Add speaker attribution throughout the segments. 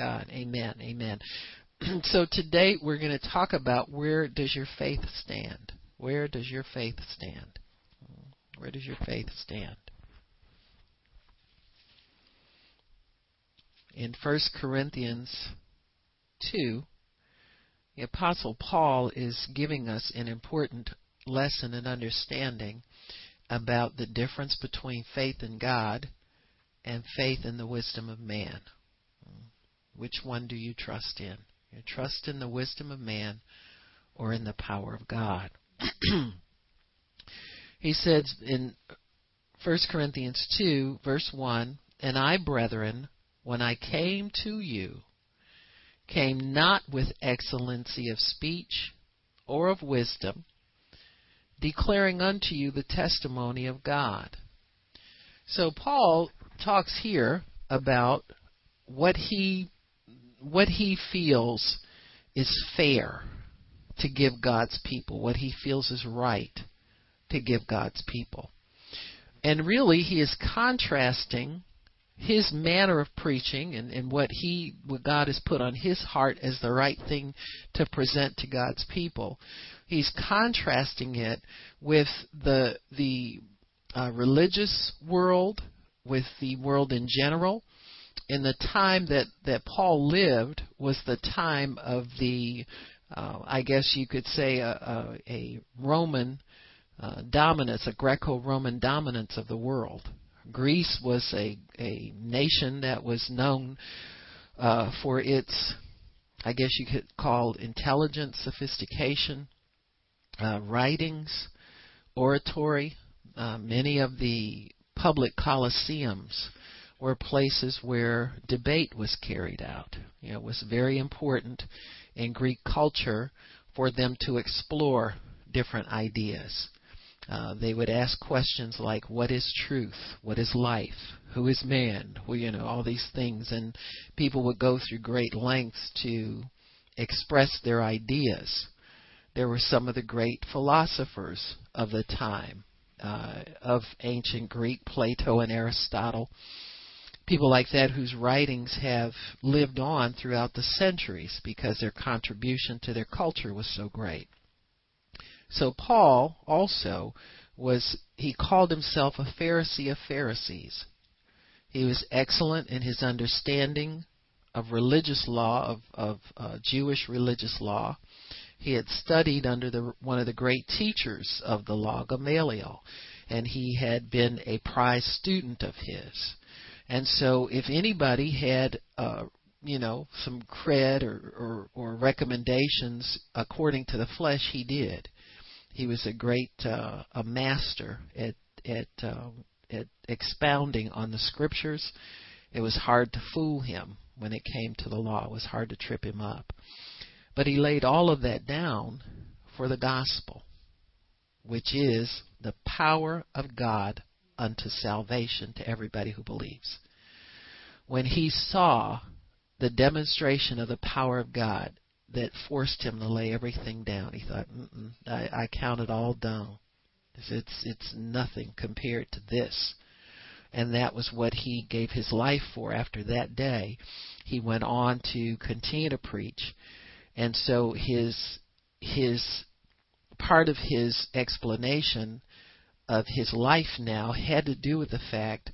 Speaker 1: God. Amen. Amen. so today we're going to talk about where does your faith stand? Where does your faith stand? Where does your faith stand? In 1 Corinthians 2, the Apostle Paul is giving us an important lesson and understanding about the difference between faith in God and faith in the wisdom of man. Which one do you trust in? You trust in the wisdom of man or in the power of God? he says in 1 Corinthians 2, verse 1 And I, brethren, when I came to you, came not with excellency of speech or of wisdom, declaring unto you the testimony of God. So Paul talks here about what he what he feels is fair to give God's people, what he feels is right to give God's people. And really he is contrasting his manner of preaching and, and what he what God has put on his heart as the right thing to present to God's people. He's contrasting it with the the uh, religious world, with the world in general. In the time that that Paul lived was the time of the, uh, I guess you could say a, a, a Roman uh, dominance, a Greco-Roman dominance of the world Greece was a, a nation that was known uh, for its, I guess you could call intelligence, sophistication, uh, writings, oratory. Uh, many of the public coliseums were places where debate was carried out. You know, it was very important in Greek culture for them to explore different ideas. Uh, they would ask questions like, "What is truth? What is life? Who is man?" Well, you know, all these things, and people would go through great lengths to express their ideas. There were some of the great philosophers of the time, uh, of ancient Greek, Plato and Aristotle. People like that whose writings have lived on throughout the centuries because their contribution to their culture was so great. So Paul also was he called himself a Pharisee of Pharisees. He was excellent in his understanding of religious law of of uh, Jewish religious law. He had studied under the one of the great teachers of the law, Gamaliel, and he had been a prize student of his. And so, if anybody had uh, you know some cred or, or, or recommendations according to the flesh, he did. He was a great uh, a master at at uh, at expounding on the scriptures. It was hard to fool him when it came to the law. It was hard to trip him up. But he laid all of that down for the gospel, which is the power of God unto salvation to everybody who believes. When he saw the demonstration of the power of God, that forced him to lay everything down. He thought, I, I count it all down. It's it's nothing compared to this. And that was what he gave his life for. After that day, he went on to continue to preach, and so his his part of his explanation of his life now had to do with the fact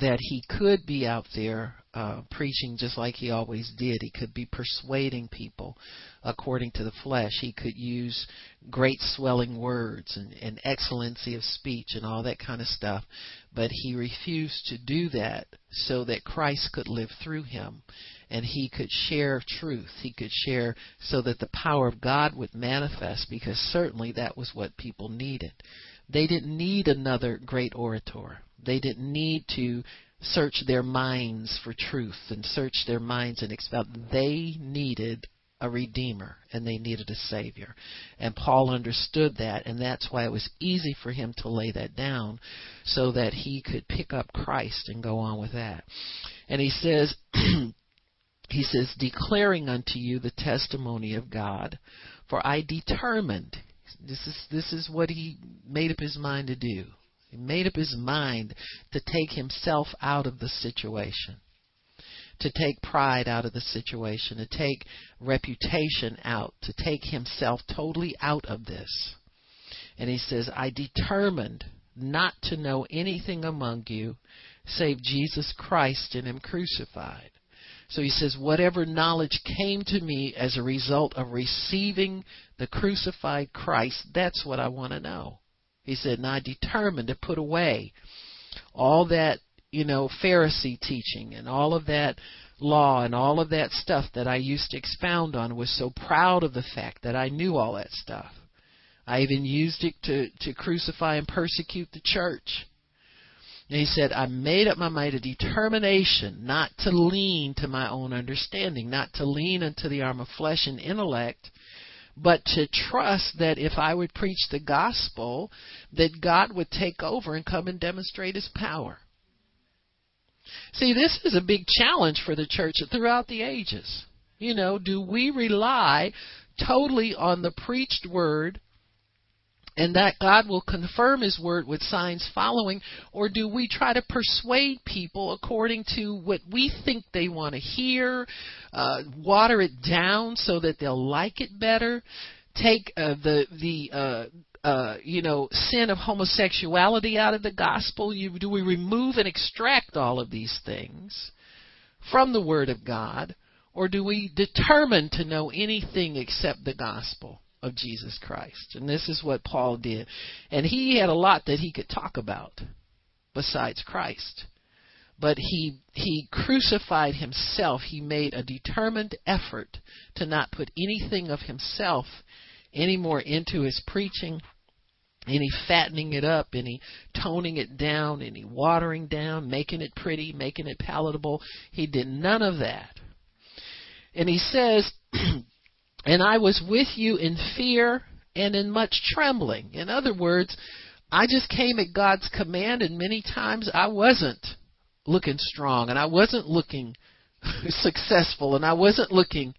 Speaker 1: that he could be out there uh, preaching just like he always did. He could be persuading people according to the flesh. He could use great swelling words and, and excellency of speech and all that kind of stuff. But he refused to do that so that Christ could live through him and he could share truth. He could share so that the power of God would manifest because certainly that was what people needed. They didn't need another great orator. They didn't need to search their minds for truth and search their minds and expound. They needed a redeemer and they needed a savior. And Paul understood that and that's why it was easy for him to lay that down so that he could pick up Christ and go on with that. And he says he says declaring unto you the testimony of God for I determined this is this is what he made up his mind to do he made up his mind to take himself out of the situation. to take pride out of the situation, to take reputation out, to take himself totally out of this. And he says, I determined not to know anything among you save Jesus Christ and Him crucified. So he says, whatever knowledge came to me as a result of receiving the crucified Christ, that's what I want to know. He said, and I determined to put away all that, you know, Pharisee teaching and all of that law and all of that stuff that I used to expound on was so proud of the fact that I knew all that stuff. I even used it to, to crucify and persecute the church. And he said, I made up my mind a determination not to lean to my own understanding, not to lean unto the arm of flesh and intellect, but to trust that if I would preach the gospel, that God would take over and come and demonstrate his power. See, this is a big challenge for the church throughout the ages. You know, do we rely totally on the preached word and that God will confirm His word with signs following, or do we try to persuade people according to what we think they want to hear, uh, water it down so that they'll like it better, take uh, the the uh, uh, you know sin of homosexuality out of the gospel? You, do we remove and extract all of these things from the Word of God, or do we determine to know anything except the gospel? Of Jesus Christ. And this is what Paul did. And he had a lot that he could talk about besides Christ. But he he crucified himself. He made a determined effort to not put anything of himself anymore into his preaching, any fattening it up, any toning it down, any watering down, making it pretty, making it palatable. He did none of that. And he says And I was with you in fear and in much trembling. In other words, I just came at God's command, and many times I wasn't looking strong, and I wasn't looking successful, and I wasn't looking,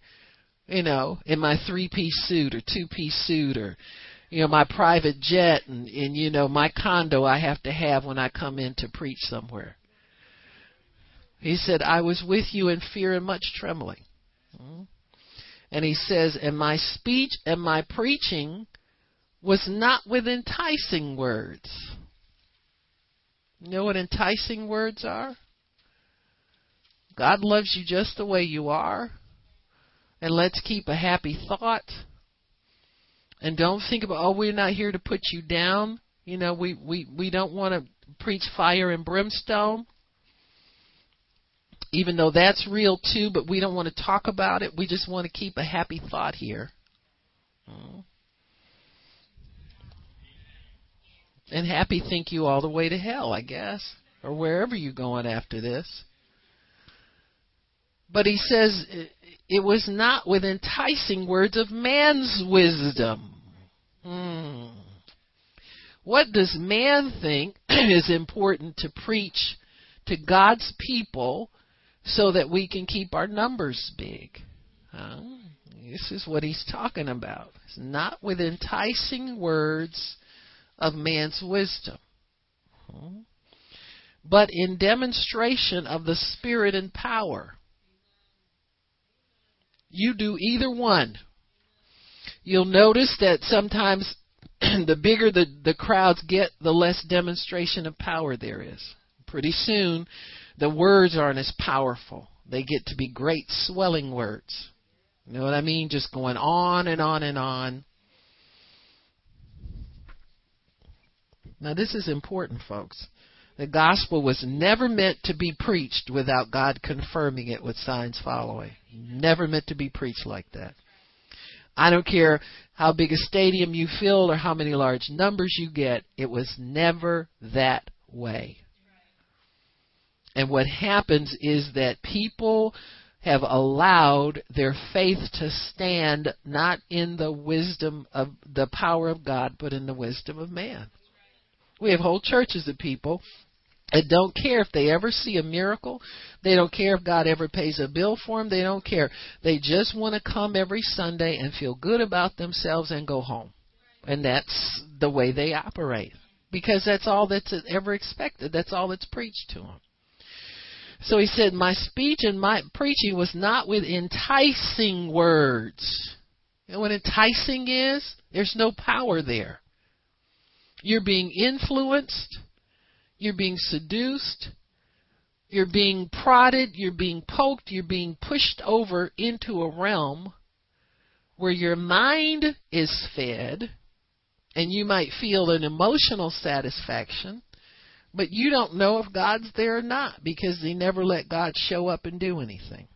Speaker 1: you know, in my three piece suit or two piece suit or, you know, my private jet and, and, you know, my condo I have to have when I come in to preach somewhere. He said, I was with you in fear and much trembling. Hmm? And he says, And my speech and my preaching was not with enticing words. You know what enticing words are? God loves you just the way you are. And let's keep a happy thought. And don't think about, oh, we're not here to put you down. You know, we, we, we don't want to preach fire and brimstone even though that's real too, but we don't want to talk about it. We just want to keep a happy thought here. And happy think you all the way to hell, I guess, or wherever you're going after this. But he says it was not with enticing words of man's wisdom. Hmm. What does man think is important to preach to God's people so that we can keep our numbers big. Uh, this is what he's talking about. It's not with enticing words of man's wisdom, but in demonstration of the Spirit and power. You do either one. You'll notice that sometimes the bigger the, the crowds get, the less demonstration of power there is. Pretty soon, the words aren't as powerful. They get to be great swelling words. You know what I mean? Just going on and on and on. Now, this is important, folks. The gospel was never meant to be preached without God confirming it with signs following. Never meant to be preached like that. I don't care how big a stadium you fill or how many large numbers you get, it was never that way. And what happens is that people have allowed their faith to stand not in the wisdom of the power of God, but in the wisdom of man. We have whole churches of people that don't care if they ever see a miracle. They don't care if God ever pays a bill for them. They don't care. They just want to come every Sunday and feel good about themselves and go home. And that's the way they operate. Because that's all that's ever expected. That's all that's preached to them. So he said, My speech and my preaching was not with enticing words. And what enticing is, there's no power there. You're being influenced, you're being seduced, you're being prodded, you're being poked, you're being pushed over into a realm where your mind is fed and you might feel an emotional satisfaction, but you don't know if God's there or not because they never let God show up and do anything.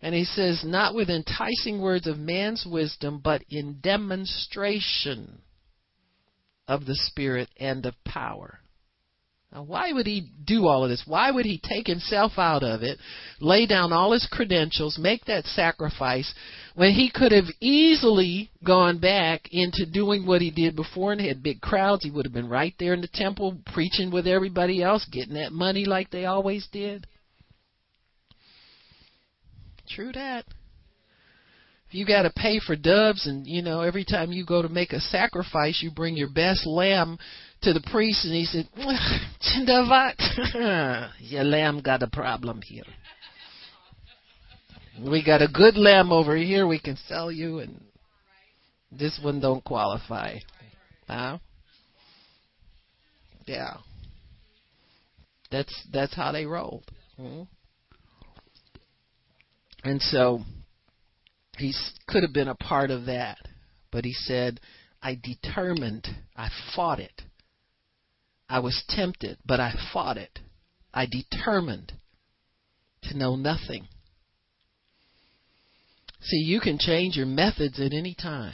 Speaker 1: And he says, not with enticing words of man's wisdom, but in demonstration of the Spirit and of power. Now, why would he do all of this? Why would he take himself out of it, lay down all his credentials, make that sacrifice, when he could have easily gone back into doing what he did before and had big crowds? He would have been right there in the temple preaching with everybody else, getting that money like they always did. True that. If you got to pay for doves, and you know every time you go to make a sacrifice, you bring your best lamb to the priest, and he said, "Chindavat, your lamb got a problem here. We got a good lamb over here. We can sell you, and this one don't qualify." Huh? Yeah. That's that's how they rolled. hmm and so he could have been a part of that. But he said, I determined, I fought it. I was tempted, but I fought it. I determined to know nothing. See, you can change your methods at any time.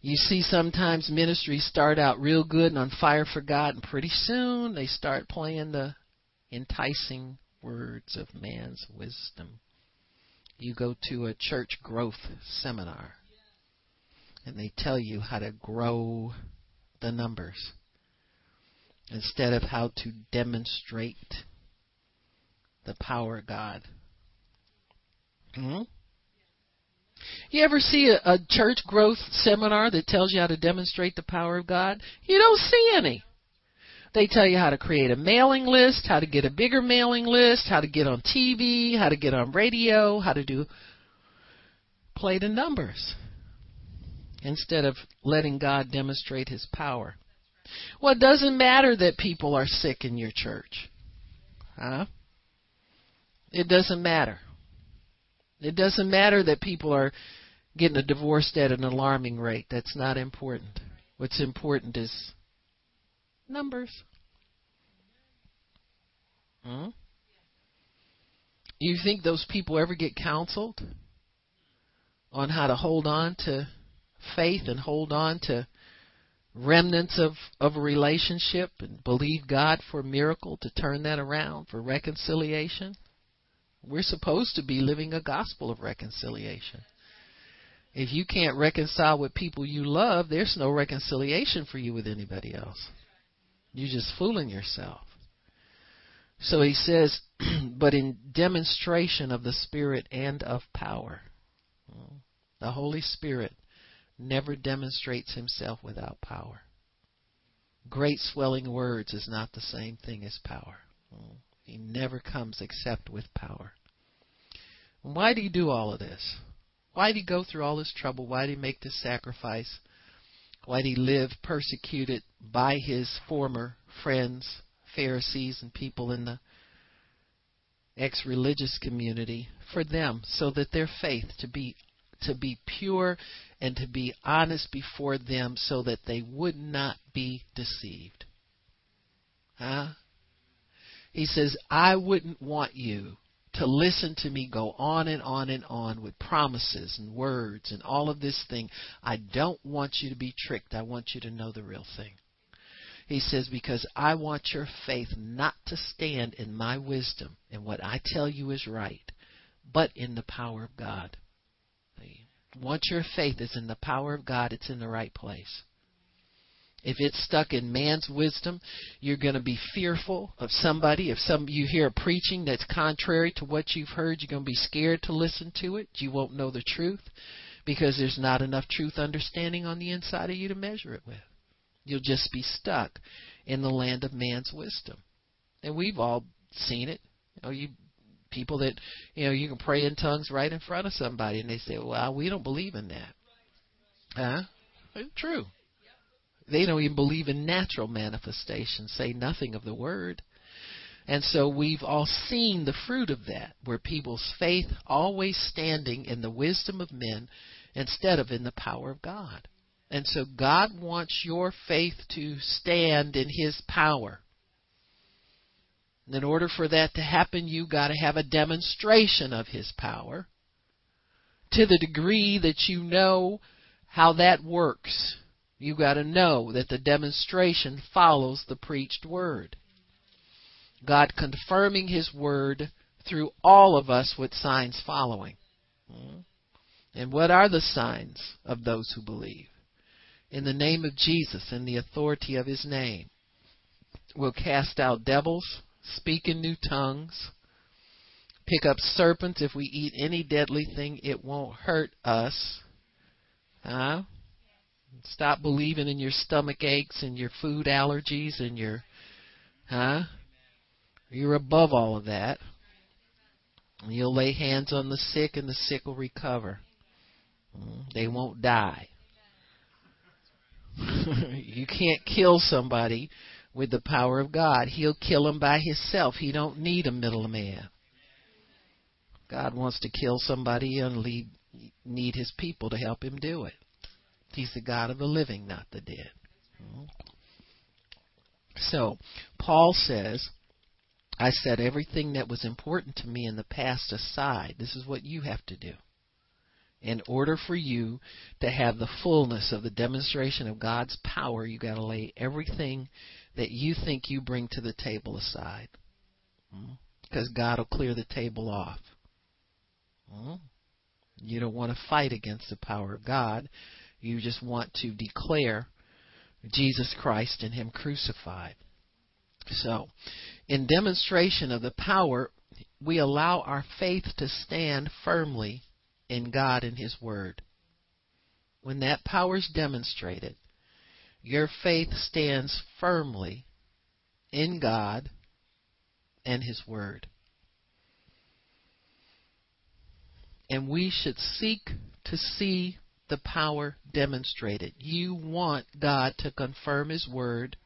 Speaker 1: You see, sometimes ministries start out real good and on fire for God, and pretty soon they start playing the enticing words of man's wisdom. You go to a church growth seminar and they tell you how to grow the numbers instead of how to demonstrate the power of God. hmm You ever see a, a church growth seminar that tells you how to demonstrate the power of God? You don't see any. They tell you how to create a mailing list, how to get a bigger mailing list, how to get on TV, how to get on radio, how to do play the numbers instead of letting God demonstrate his power. Well, it doesn't matter that people are sick in your church. Huh? It doesn't matter. It doesn't matter that people are getting a divorce at an alarming rate. That's not important. What's important is numbers. Hmm? You think those people ever get counseled on how to hold on to faith and hold on to remnants of, of a relationship and believe God for a miracle to turn that around for reconciliation? We're supposed to be living a gospel of reconciliation. If you can't reconcile with people you love, there's no reconciliation for you with anybody else. You're just fooling yourself. So he says, but in demonstration of the Spirit and of power. The Holy Spirit never demonstrates himself without power. Great swelling words is not the same thing as power. He never comes except with power. Why do you do all of this? Why did he go through all this trouble? Why did he make this sacrifice? Why did he live persecuted by his former friends, Pharisees, and people in the ex religious community? For them, so that their faith to be to be pure and to be honest before them so that they would not be deceived. Huh? He says, I wouldn't want you to listen to me go on and on and on with promises and words and all of this thing. I don't want you to be tricked. I want you to know the real thing. He says, Because I want your faith not to stand in my wisdom and what I tell you is right, but in the power of God. Once your faith is in the power of God, it's in the right place. If it's stuck in man's wisdom, you're going to be fearful of somebody. If some you hear a preaching that's contrary to what you've heard, you're going to be scared to listen to it. You won't know the truth because there's not enough truth understanding on the inside of you to measure it with. You'll just be stuck in the land of man's wisdom. And we've all seen it. You know, you people that you know you can pray in tongues right in front of somebody, and they say, "Well, we don't believe in that." Huh? It's true. They don't even believe in natural manifestations. Say nothing of the word. And so we've all seen the fruit of that, where people's faith always standing in the wisdom of men instead of in the power of God. And so God wants your faith to stand in His power. And in order for that to happen, you got to have a demonstration of His power to the degree that you know how that works. You got to know that the demonstration follows the preached word. God confirming His word through all of us with signs following. And what are the signs of those who believe? In the name of Jesus in the authority of His name. We'll cast out devils, speak in new tongues, pick up serpents. If we eat any deadly thing, it won't hurt us. Huh? Stop believing in your stomach aches and your food allergies and your, huh? You're above all of that. You'll lay hands on the sick and the sick will recover. Mm, they won't die. you can't kill somebody with the power of God. He'll kill him by himself. He don't need a middleman. God wants to kill somebody and lead, need his people to help him do it. He's the God of the living, not the dead. Mm. So, Paul says, I set everything that was important to me in the past aside. This is what you have to do. In order for you to have the fullness of the demonstration of God's power, you got to lay everything that you think you bring to the table aside. Because hmm? God will clear the table off. Hmm? You don't want to fight against the power of God. You just want to declare Jesus Christ and Him crucified. So, in demonstration of the power, we allow our faith to stand firmly in God and His Word. When that power is demonstrated, your faith stands firmly in God and His Word. And we should seek to see the power demonstrated. You want God to confirm His Word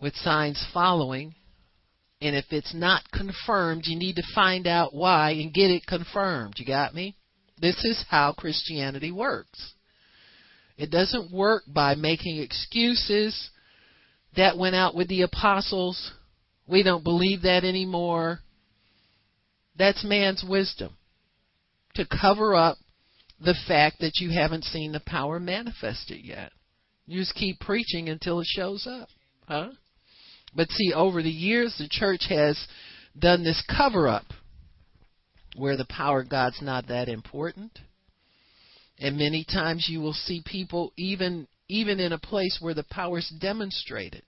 Speaker 1: with signs following. And if it's not confirmed, you need to find out why and get it confirmed. You got me? This is how Christianity works. It doesn't work by making excuses. That went out with the apostles. We don't believe that anymore. That's man's wisdom to cover up the fact that you haven't seen the power manifested yet. You just keep preaching until it shows up. Huh? But see, over the years, the church has done this cover up where the power of God's not that important. And many times you will see people even even in a place where the power is demonstrated.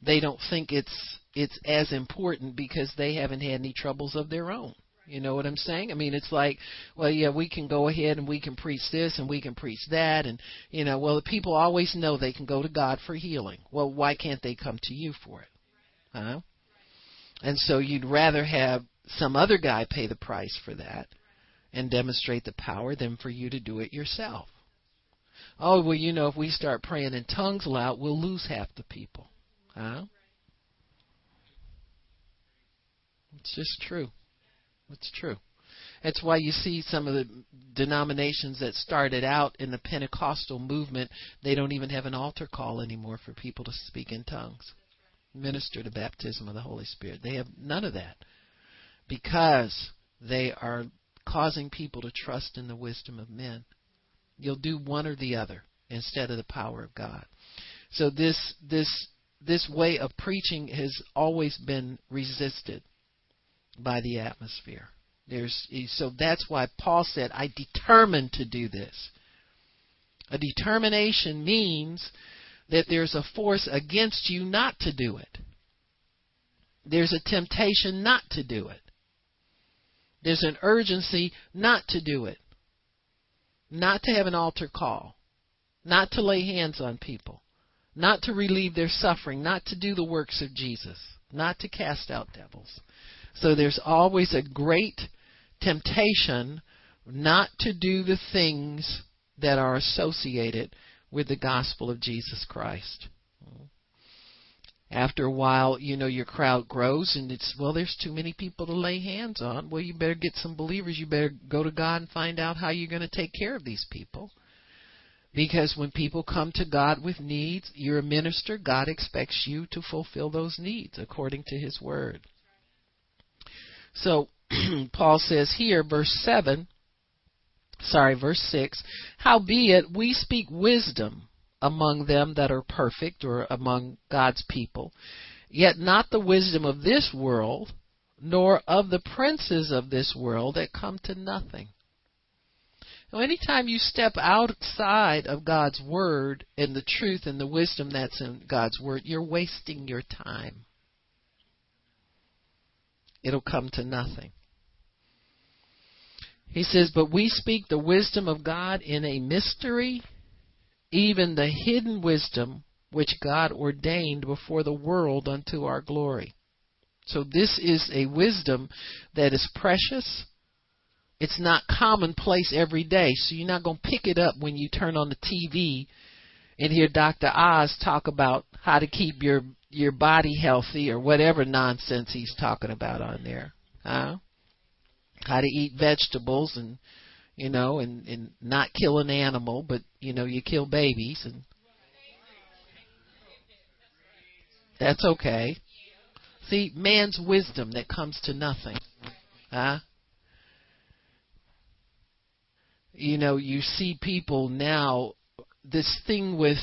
Speaker 1: They don't think it's it's as important because they haven't had any troubles of their own. You know what I'm saying? I mean, it's like, well, yeah, we can go ahead and we can preach this and we can preach that, and you know, well, the people always know they can go to God for healing. Well, why can't they come to you for it? Huh? And so you'd rather have some other guy pay the price for that and demonstrate the power than for you to do it yourself. Oh, well, you know, if we start praying in tongues loud, we'll lose half the people. Huh? It's just true. It's true. That's why you see some of the denominations that started out in the Pentecostal movement, they don't even have an altar call anymore for people to speak in tongues, minister to baptism of the Holy Spirit. They have none of that because they are causing people to trust in the wisdom of men. You'll do one or the other instead of the power of God. So this this this way of preaching has always been resisted by the atmosphere. There's so that's why Paul said, "I determined to do this." A determination means that there's a force against you not to do it. There's a temptation not to do it. There's an urgency not to do it. Not to have an altar call. Not to lay hands on people. Not to relieve their suffering. Not to do the works of Jesus. not to cast out devils. So there's always a great temptation not to do the things that are associated with the gospel of Jesus Christ. After a while, you know, your crowd grows and it's, well, there's too many people to lay hands on. Well, you better get some believers. You better go to God and find out how you're going to take care of these people. Because when people come to God with needs, you're a minister, God expects you to fulfill those needs according to His Word. So, Paul says here, verse 7, sorry, verse 6, Howbeit we speak wisdom among them that are perfect, or among God's people, yet not the wisdom of this world, nor of the princes of this world that come to nothing. Now, anytime you step outside of God's Word and the truth and the wisdom that's in God's Word, you're wasting your time. It'll come to nothing. He says, But we speak the wisdom of God in a mystery, even the hidden wisdom which God ordained before the world unto our glory. So this is a wisdom that is precious. It's not commonplace every day, so you're not going to pick it up when you turn on the TV and hear Dr. Oz talk about how to keep your your body healthy or whatever nonsense he's talking about on there. Huh? how to eat vegetables and you know and and not kill an animal but you know you kill babies and that's okay. See man's wisdom that comes to nothing huh? You know you see people now this thing with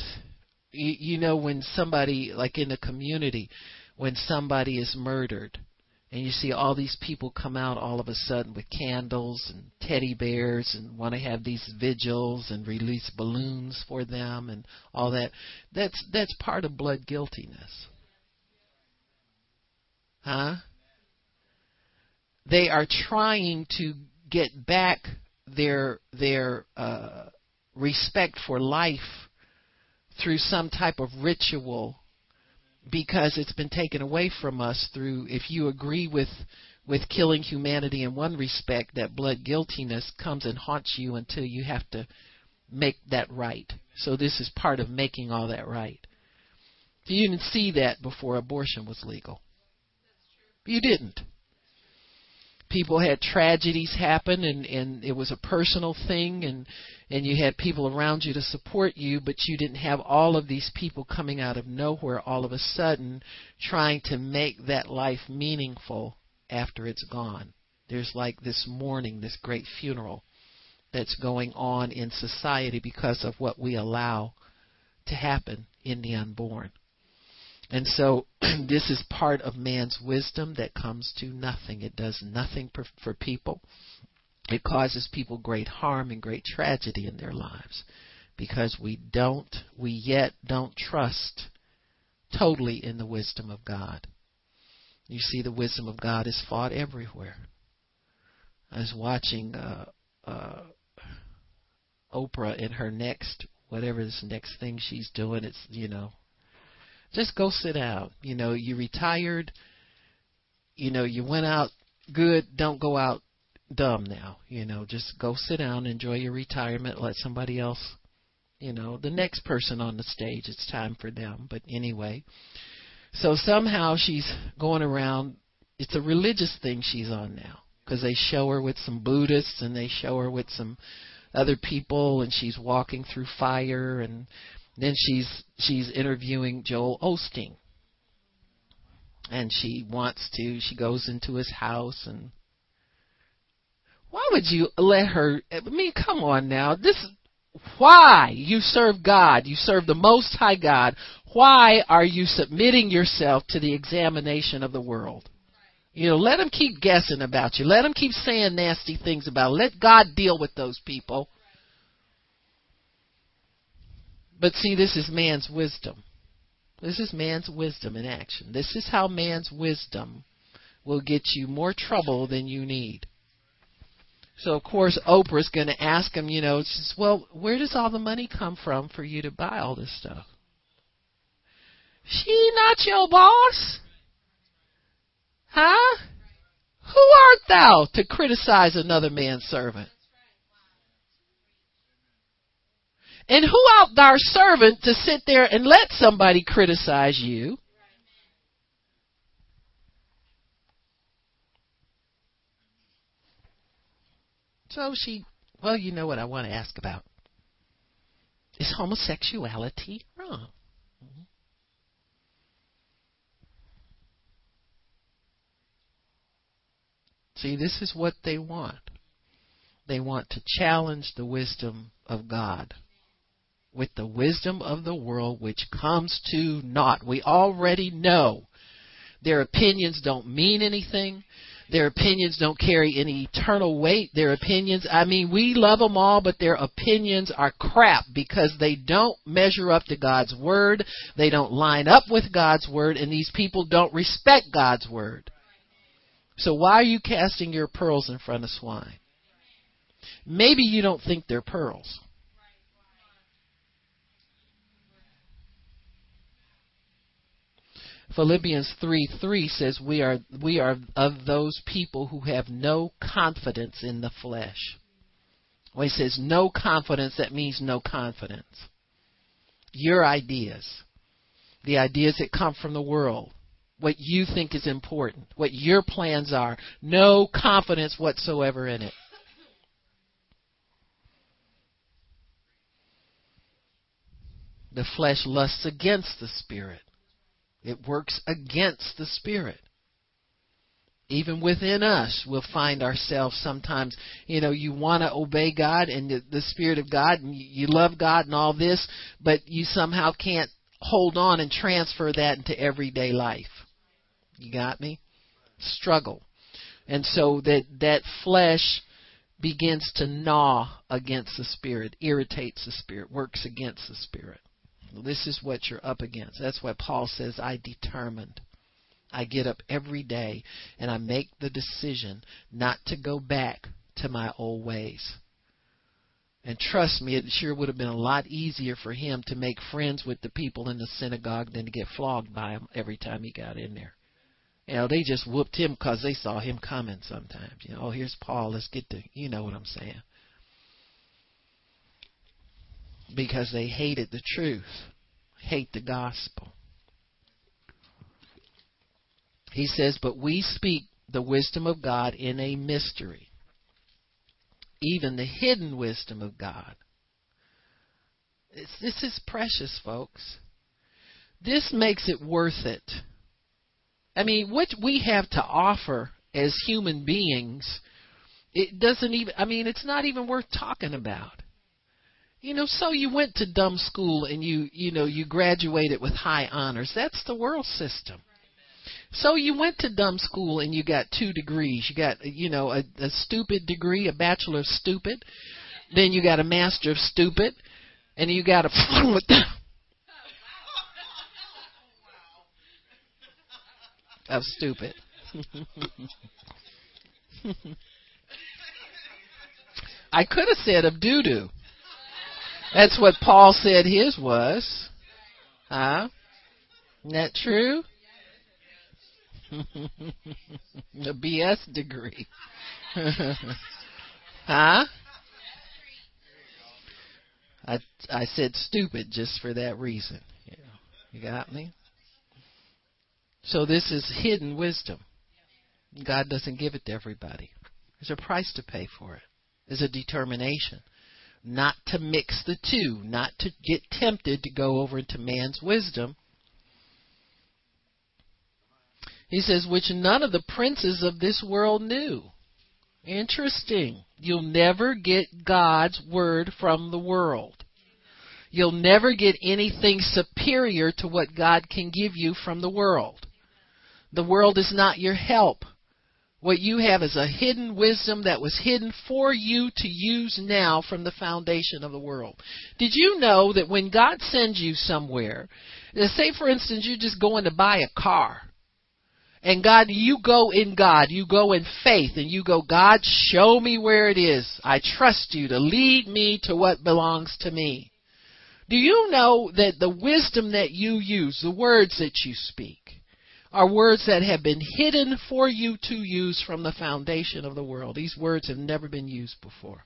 Speaker 1: you, you know when somebody like in a community when somebody is murdered and you see all these people come out all of a sudden with candles and teddy bears and want to have these vigils and release balloons for them and all that. That's that's part of blood guiltiness. Huh? They are trying to get back their their uh respect for life through some type of ritual because it's been taken away from us through if you agree with with killing humanity in one respect that blood guiltiness comes and haunts you until you have to make that right. So this is part of making all that right. You didn't see that before abortion was legal. You didn't people had tragedies happen and and it was a personal thing and and you had people around you to support you but you didn't have all of these people coming out of nowhere all of a sudden trying to make that life meaningful after it's gone. There's like this mourning this great funeral that's going on in society because of what we allow to happen in the unborn and so this is part of man's wisdom that comes to nothing. It does nothing for, people. It causes people great harm and great tragedy in their lives because we don't, we yet don't trust totally in the wisdom of God. You see, the wisdom of God is fought everywhere. I was watching uh, uh, Oprah in her next, whatever this next thing she's doing. It's you know just go sit out. You know, you retired. You know, you went out good. Don't go out dumb now. You know, just go sit down, enjoy your retirement. Let somebody else, you know, the next person on the stage. It's time for them. But anyway, so somehow she's going around. It's a religious thing she's on now because they show her with some Buddhists and they show her with some other people and she's walking through fire and then she's she's interviewing Joel Osteen. And she wants to she goes into his house and why would you let her I mean come on now. This why you serve God, you serve the most high God. Why are you submitting yourself to the examination of the world? You know, let them keep guessing about you. Let them keep saying nasty things about. You. Let God deal with those people. But see, this is man's wisdom. This is man's wisdom in action. This is how man's wisdom will get you more trouble than you need. So of course Oprah's going to ask him, you know, says, well, where does all the money come from for you to buy all this stuff? She not your boss. Huh? Who art thou to criticize another man's servant? And who art thou servant to sit there and let somebody criticize you? So she, well, you know what I want to ask about. Is homosexuality wrong? Mm-hmm. See, this is what they want. They want to challenge the wisdom of God with the wisdom of the world which comes to naught. We already know their opinions don't mean anything. Their opinions don't carry any eternal weight. Their opinions, I mean, we love them all, but their opinions are crap because they don't measure up to God's word. They don't line up with God's word, and these people don't respect God's word. So why are you casting your pearls in front of swine? Maybe you don't think they're pearls. Philippians 3 3 says we are we are of those people who have no confidence in the flesh. When it says no confidence, that means no confidence. Your ideas, the ideas that come from the world, what you think is important, what your plans are. No confidence whatsoever in it. The flesh lusts against the spirit. It works against the spirit. Even within us, we'll find ourselves sometimes, you know, you want to obey God and the, the Spirit of God and you love God and all this, but you somehow can't hold on and transfer that into everyday life. You got me? Struggle. And so that that flesh begins to gnaw against the spirit, irritates the spirit, works against the spirit. This is what you're up against. That's why Paul says, I determined. I get up every day and I make the decision not to go back to my old ways. And trust me, it sure would have been a lot easier for him to make friends with the people in the synagogue than to get flogged by them every time he got in there. You know, they just whooped him because they saw him coming sometimes. You know, oh, here's Paul. Let's get to, you know what I'm saying. Because they hated the truth, hate the gospel. He says, But we speak the wisdom of God in a mystery, even the hidden wisdom of God. It's, this is precious, folks. This makes it worth it I mean, what we have to offer as human beings, it doesn't even, I mean, it's not even worth talking about. You know, so you went to dumb school and you, you know, you graduated with high honors. That's the world system. So you went to dumb school and you got two degrees. You got, you know, a, a stupid degree, a bachelor of stupid. Then you got a master of stupid, and you got a of stupid. I could have said of doo doo. That's what Paul said his was. Huh? Isn't that true? A BS degree. huh? I I said stupid just for that reason. You, you got me? So this is hidden wisdom. God doesn't give it to everybody. There's a price to pay for it. There's a determination not to mix the two, not to get tempted to go over into man's wisdom. He says, which none of the princes of this world knew. Interesting. You'll never get God's word from the world. You'll never get anything superior to what God can give you from the world. The world is not your help. What you have is a hidden wisdom that was hidden for you to use now from the foundation of the world. Did you know that when God sends you somewhere, say for instance you're just going to buy a car, and God, you go in God, you go in faith, and you go, God, show me where it is. I trust you to lead me to what belongs to me. Do you know that the wisdom that you use, the words that you speak, are words that have been hidden for you to use from the foundation of the world. These words have never been used before.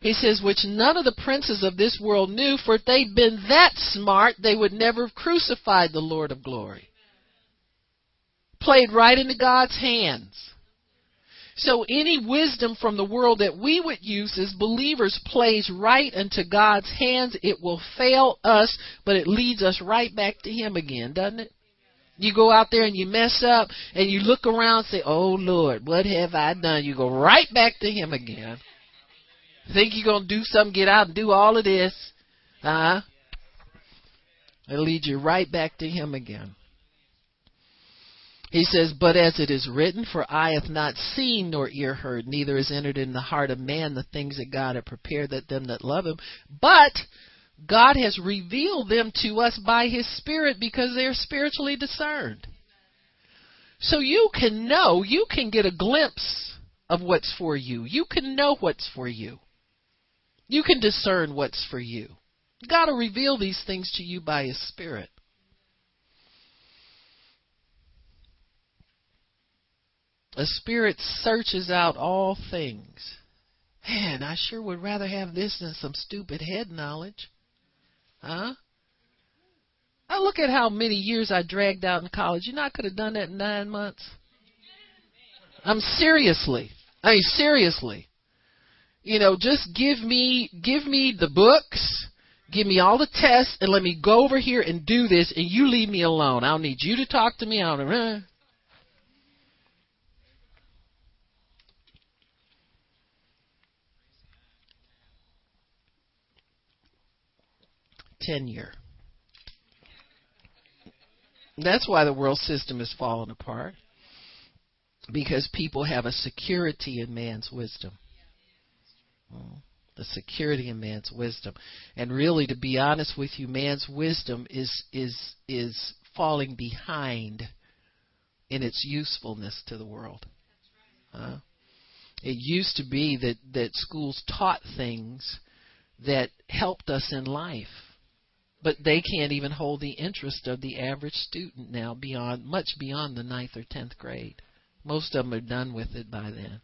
Speaker 1: He says, which none of the princes of this world knew, for if they'd been that smart, they would never have crucified the Lord of glory. Played right into God's hands. So any wisdom from the world that we would use as believers plays right into God's hands. It will fail us, but it leads us right back to Him again, doesn't it? You go out there and you mess up and you look around and say, Oh Lord, what have I done? You go right back to Him again. Think you're going to do something, get out and do all of this. Huh? It'll lead you right back to Him again. He says, But as it is written, For eye hath not seen nor ear heard, neither is entered in the heart of man the things that God hath prepared that them that love him. But God has revealed them to us by his Spirit because they are spiritually discerned. So you can know, you can get a glimpse of what's for you. You can know what's for you. You can discern what's for you. God will reveal these things to you by his Spirit. A spirit searches out all things. Man, I sure would rather have this than some stupid head knowledge. Huh? I look at how many years I dragged out in college. You know, I could have done that in nine months. I'm seriously. I mean, seriously. You know, just give me, give me the books, give me all the tests, and let me go over here and do this, and you leave me alone. I don't need you to talk to me. I don't. Uh, tenure. That's why the world system is falling apart. Because people have a security in man's wisdom. The security in man's wisdom. And really to be honest with you, man's wisdom is is is falling behind in its usefulness to the world. Uh, it used to be that, that schools taught things that helped us in life but they can't even hold the interest of the average student now beyond much beyond the ninth or tenth grade. Most of them are done with it by then.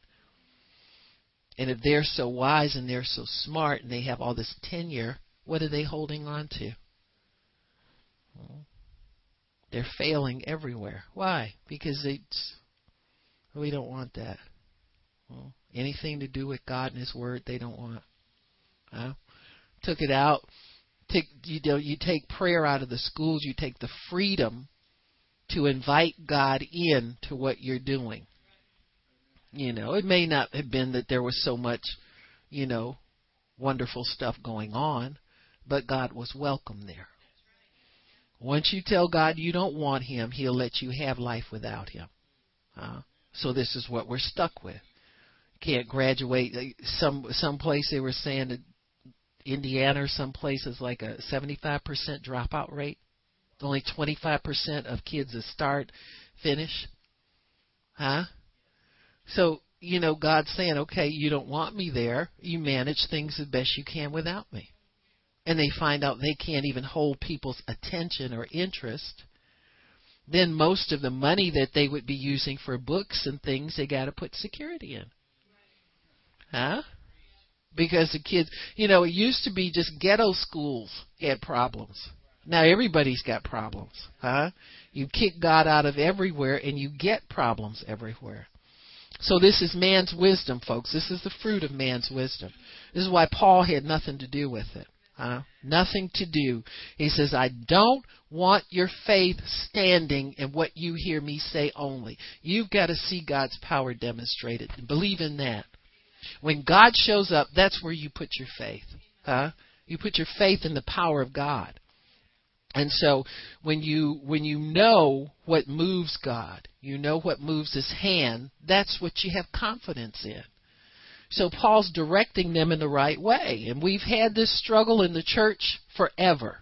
Speaker 1: And if they're so wise and they're so smart and they have all this tenure, what are they holding on to? They're failing everywhere. Why? Because it's, we don't want that. Anything to do with God and His Word, they don't want. Huh? Took it out take you know you take prayer out of the schools you take the freedom to invite god in to what you're doing. You know it may not have been that there was so much you know wonderful stuff going on but god was welcome there. Once you tell god you don't want him he'll let you have life without him. Uh, so this is what we're stuck with. Can't graduate. Some some place they were saying that Indiana or some places like a 75% dropout rate. Only 25% of kids that start finish. Huh? So, you know, God's saying, okay, you don't want me there. You manage things as best you can without me. And they find out they can't even hold people's attention or interest. Then most of the money that they would be using for books and things, they got to put security in. Huh? Because the kids, you know, it used to be just ghetto schools had problems. Now everybody's got problems, huh? You kick God out of everywhere and you get problems everywhere. So this is man's wisdom, folks. This is the fruit of man's wisdom. This is why Paul had nothing to do with it. Huh? Nothing to do. He says, I don't want your faith standing in what you hear me say only. You've got to see God's power demonstrated. Believe in that. When God shows up, that's where you put your faith. Huh? You put your faith in the power of God. And so when you when you know what moves God, you know what moves his hand, that's what you have confidence in. So Paul's directing them in the right way. And we've had this struggle in the church forever.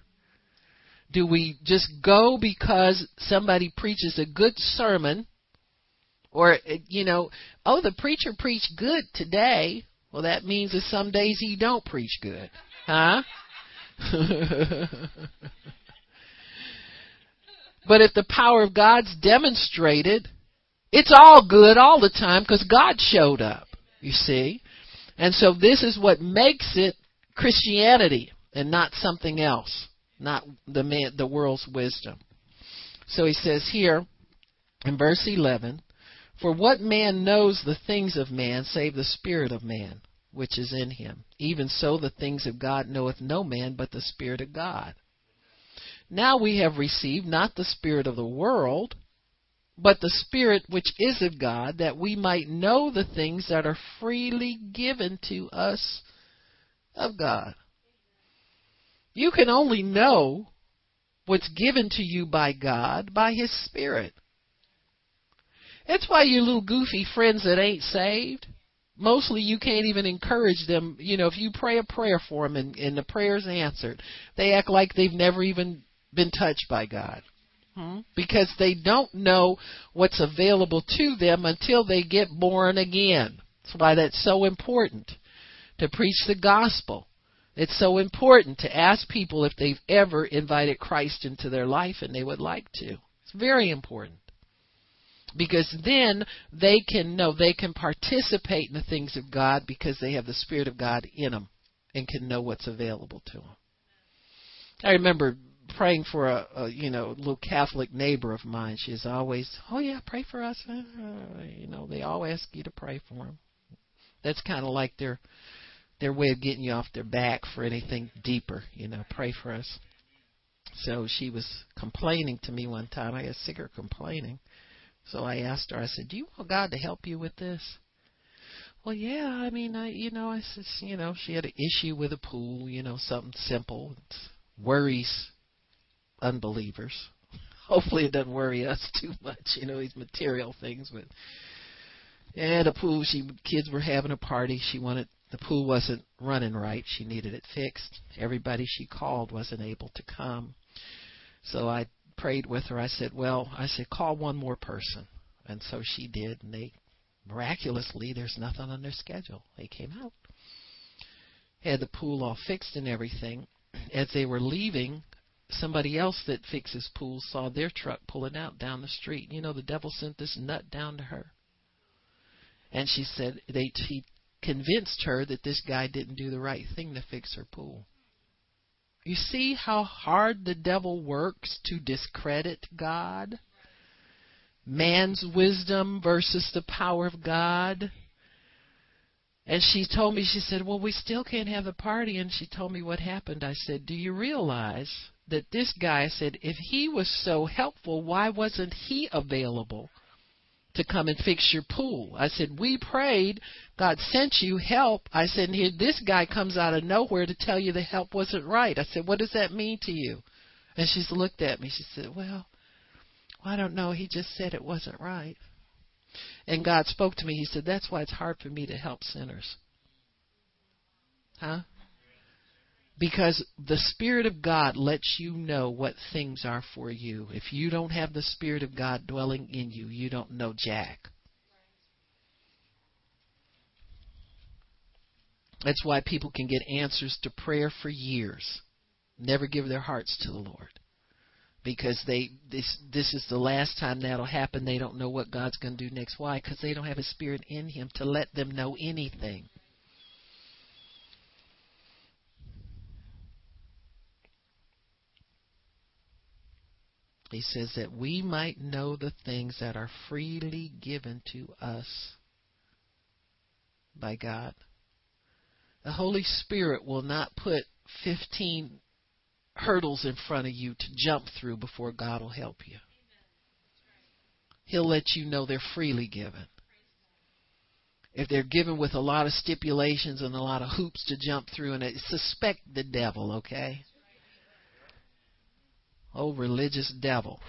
Speaker 1: Do we just go because somebody preaches a good sermon or, you know, oh, the preacher preached good today. Well, that means that some days he don't preach good. Huh? But if the power of God's demonstrated, it's all good all the time because God showed up, you see. And so this is what makes it Christianity and not something else, not the man, the world's wisdom. So he says here in verse 11, for what man knows the things of man save the spirit of man which is in him? Even so the things of God knoweth no man but the spirit of God. Now we have received not the spirit of the world, but the Spirit which is of God, that we might know the things that are freely given to us of God. You can only know what's given to you by God by His Spirit. That's why you little goofy friends that ain't saved, mostly you can't even encourage them. You know, if you pray a prayer for them and, and the prayer's answered, they act like they've never even been touched by God. Hmm? Because they don't know what's available to them until they get born again. That's why that's so important to preach the gospel. It's so important to ask people if they've ever invited Christ into their life and they would like to. It's very important. Because then they can know, they can participate in the things of God because they have the Spirit of God in them and can know what's available to them. I remember praying for a, a you know little Catholic neighbor of mine. She's always, oh yeah, pray for us. Uh, you know, they all ask you to pray for them. That's kind of like their their way of getting you off their back for anything deeper. You know, pray for us. So she was complaining to me one time. I got sick of complaining. So I asked her. I said, "Do you want God to help you with this?" Well, yeah. I mean, I you know, I said, you know, she had an issue with a pool. You know, something simple. It's worries unbelievers. Hopefully, it doesn't worry us too much. You know these material things, but yeah, the pool. She kids were having a party. She wanted the pool wasn't running right. She needed it fixed. Everybody she called wasn't able to come. So I prayed with her. I said, "Well, I said call one more person." And so she did, and they miraculously there's nothing on their schedule. They came out. Had the pool all fixed and everything. As they were leaving, somebody else that fixes pools saw their truck pulling out down the street. You know, the devil sent this nut down to her. And she said they he convinced her that this guy didn't do the right thing to fix her pool. You see how hard the devil works to discredit God? Man's wisdom versus the power of God. And she told me, she said, Well, we still can't have a party. And she told me what happened. I said, Do you realize that this guy said if he was so helpful, why wasn't he available to come and fix your pool? I said, We prayed, God sent you help. I said, and here this guy comes out of nowhere to tell you the help wasn't right. I said, What does that mean to you? And she looked at me. She said, Well, I don't know. He just said it wasn't right. And God spoke to me. He said, That's why it's hard for me to help sinners. Huh? Because the Spirit of God lets you know what things are for you. If you don't have the Spirit of God dwelling in you, you don't know Jack. That's why people can get answers to prayer for years, never give their hearts to the Lord. Because they this this is the last time that'll happen. They don't know what God's going to do next. Why? Because they don't have a spirit in Him to let them know anything. He says that we might know the things that are freely given to us by God. The Holy Spirit will not put 15 hurdles in front of you to jump through before God will help you. He'll let you know they're freely given. If they're given with a lot of stipulations and a lot of hoops to jump through, and suspect the devil, okay? Oh religious devil.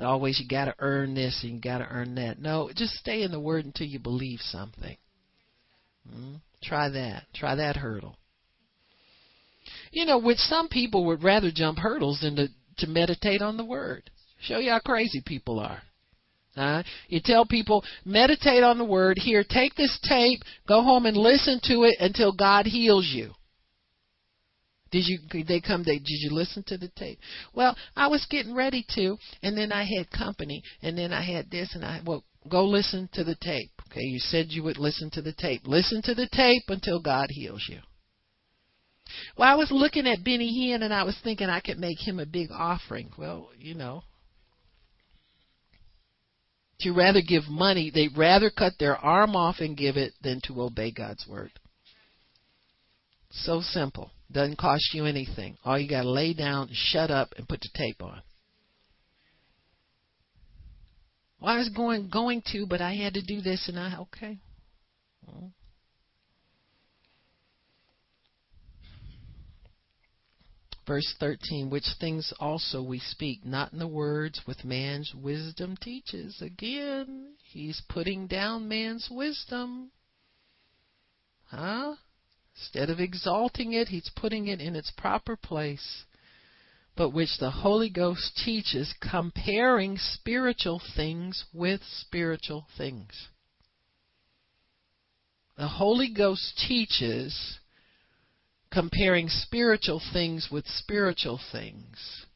Speaker 1: Always you got to earn this and you got to earn that. No, just stay in the word until you believe something. Hmm? Try that. Try that hurdle. You know, which some people would rather jump hurdles than to to meditate on the word. Show you how crazy people are. Uh, you tell people, meditate on the word. Here, take this tape, go home and listen to it until God heals you. Did you? They come. They did you listen to the tape? Well, I was getting ready to, and then I had company, and then I had this, and I well, go listen to the tape. Okay, you said you would listen to the tape. Listen to the tape until God heals you. Well, I was looking at Benny Hinn, and I was thinking I could make him a big offering. Well, you know, to rather give money, they'd rather cut their arm off and give it than to obey God's word. So simple. Doesn't cost you anything. All you got to lay down, shut up, and put the tape on. Well, I was going going to, but I had to do this, and I okay. Verse 13, which things also we speak, not in the words with man's wisdom teaches. Again, he's putting down man's wisdom. Huh? Instead of exalting it, he's putting it in its proper place. But which the Holy Ghost teaches, comparing spiritual things with spiritual things. The Holy Ghost teaches comparing spiritual things with spiritual things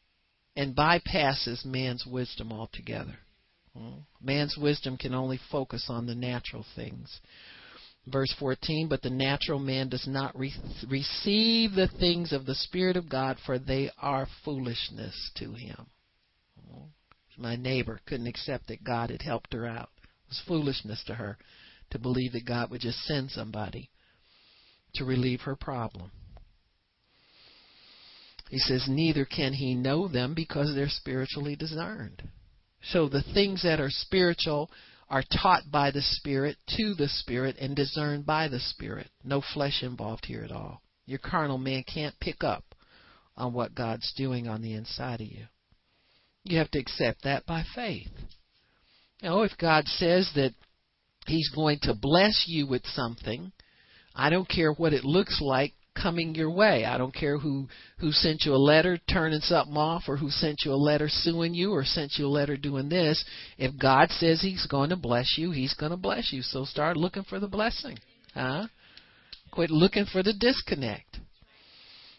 Speaker 1: and bypasses man's wisdom altogether. Hmm? Man's wisdom can only focus on the natural things. Verse 14, but the natural man does not re- receive the things of the Spirit of God, for they are foolishness to him. My neighbor couldn't accept that God had helped her out. It was foolishness to her to believe that God would just send somebody to relieve her problem. He says, neither can he know them because they're spiritually discerned. So the things that are spiritual are taught by the Spirit to the Spirit and discerned by the Spirit. No flesh involved here at all. Your carnal man can't pick up on what God's doing on the inside of you. You have to accept that by faith. Know, if God says that He's going to bless you with something, I don't care what it looks like coming your way. I don't care who who sent you a letter turning something off or who sent you a letter suing you or sent you a letter doing this. If God says he's going to bless you, he's going to bless you. So start looking for the blessing. Huh? Quit looking for the disconnect.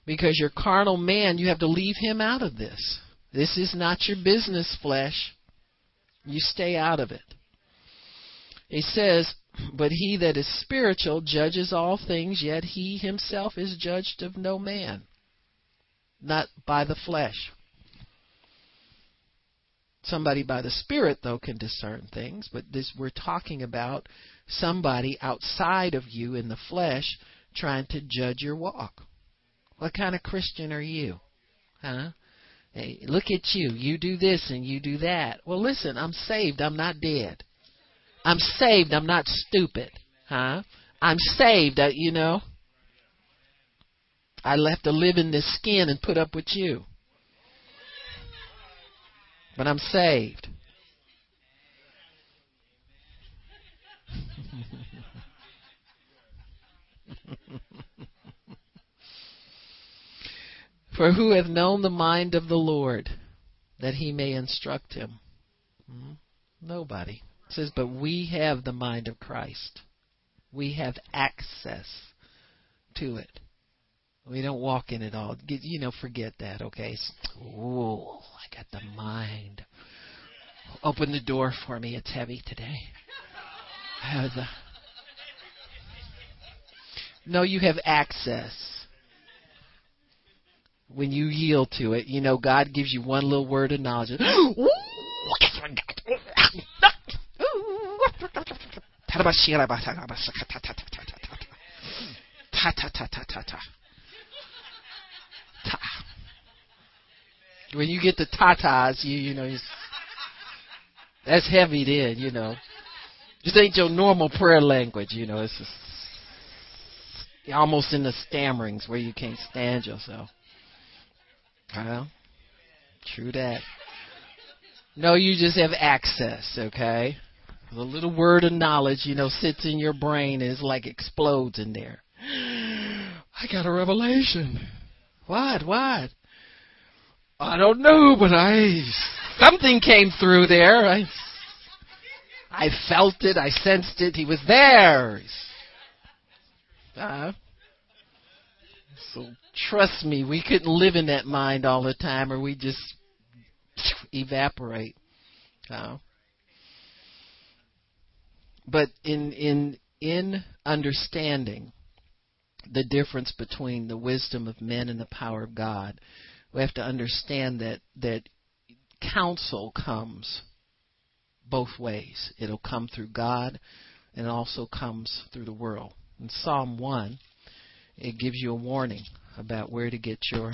Speaker 1: Because your carnal man, you have to leave him out of this. This is not your business, flesh. You stay out of it. He says, but he that is spiritual judges all things, yet he himself is judged of no man, not by the flesh. Somebody by the Spirit, though, can discern things, but this we're talking about somebody outside of you in the flesh trying to judge your walk. What kind of Christian are you? Huh? Hey, look at you. You do this and you do that. Well, listen, I'm saved. I'm not dead. I'm saved. I'm not stupid. Huh? I'm saved. Uh, you know. I left to live in this skin and put up with you. But I'm saved. For who hath known the mind of the Lord that he may instruct him? Hmm? Nobody. Says, But we have the mind of Christ. We have access to it. We don't walk in it all. You know, forget that, okay? Oh, I got the mind. Open the door for me. It's heavy today. The. No, you have access. When you yield to it, you know, God gives you one little word of knowledge. When you get the tatas, you you know, that's heavy then, you know. This ain't your normal prayer language, you know. It's just, almost in the stammerings where you can't stand yourself. Well, true that. No, you just have access, okay? The little word of knowledge, you know, sits in your brain and is like explodes in there. I got a revelation. What? What? I don't know, but I something came through there. I I felt it. I sensed it. He was there. Uh, So trust me, we couldn't live in that mind all the time, or we just evaporate. Uh, but in in in understanding the difference between the wisdom of men and the power of God, we have to understand that that counsel comes both ways. It'll come through God and it also comes through the world. In Psalm 1, it gives you a warning about where to get your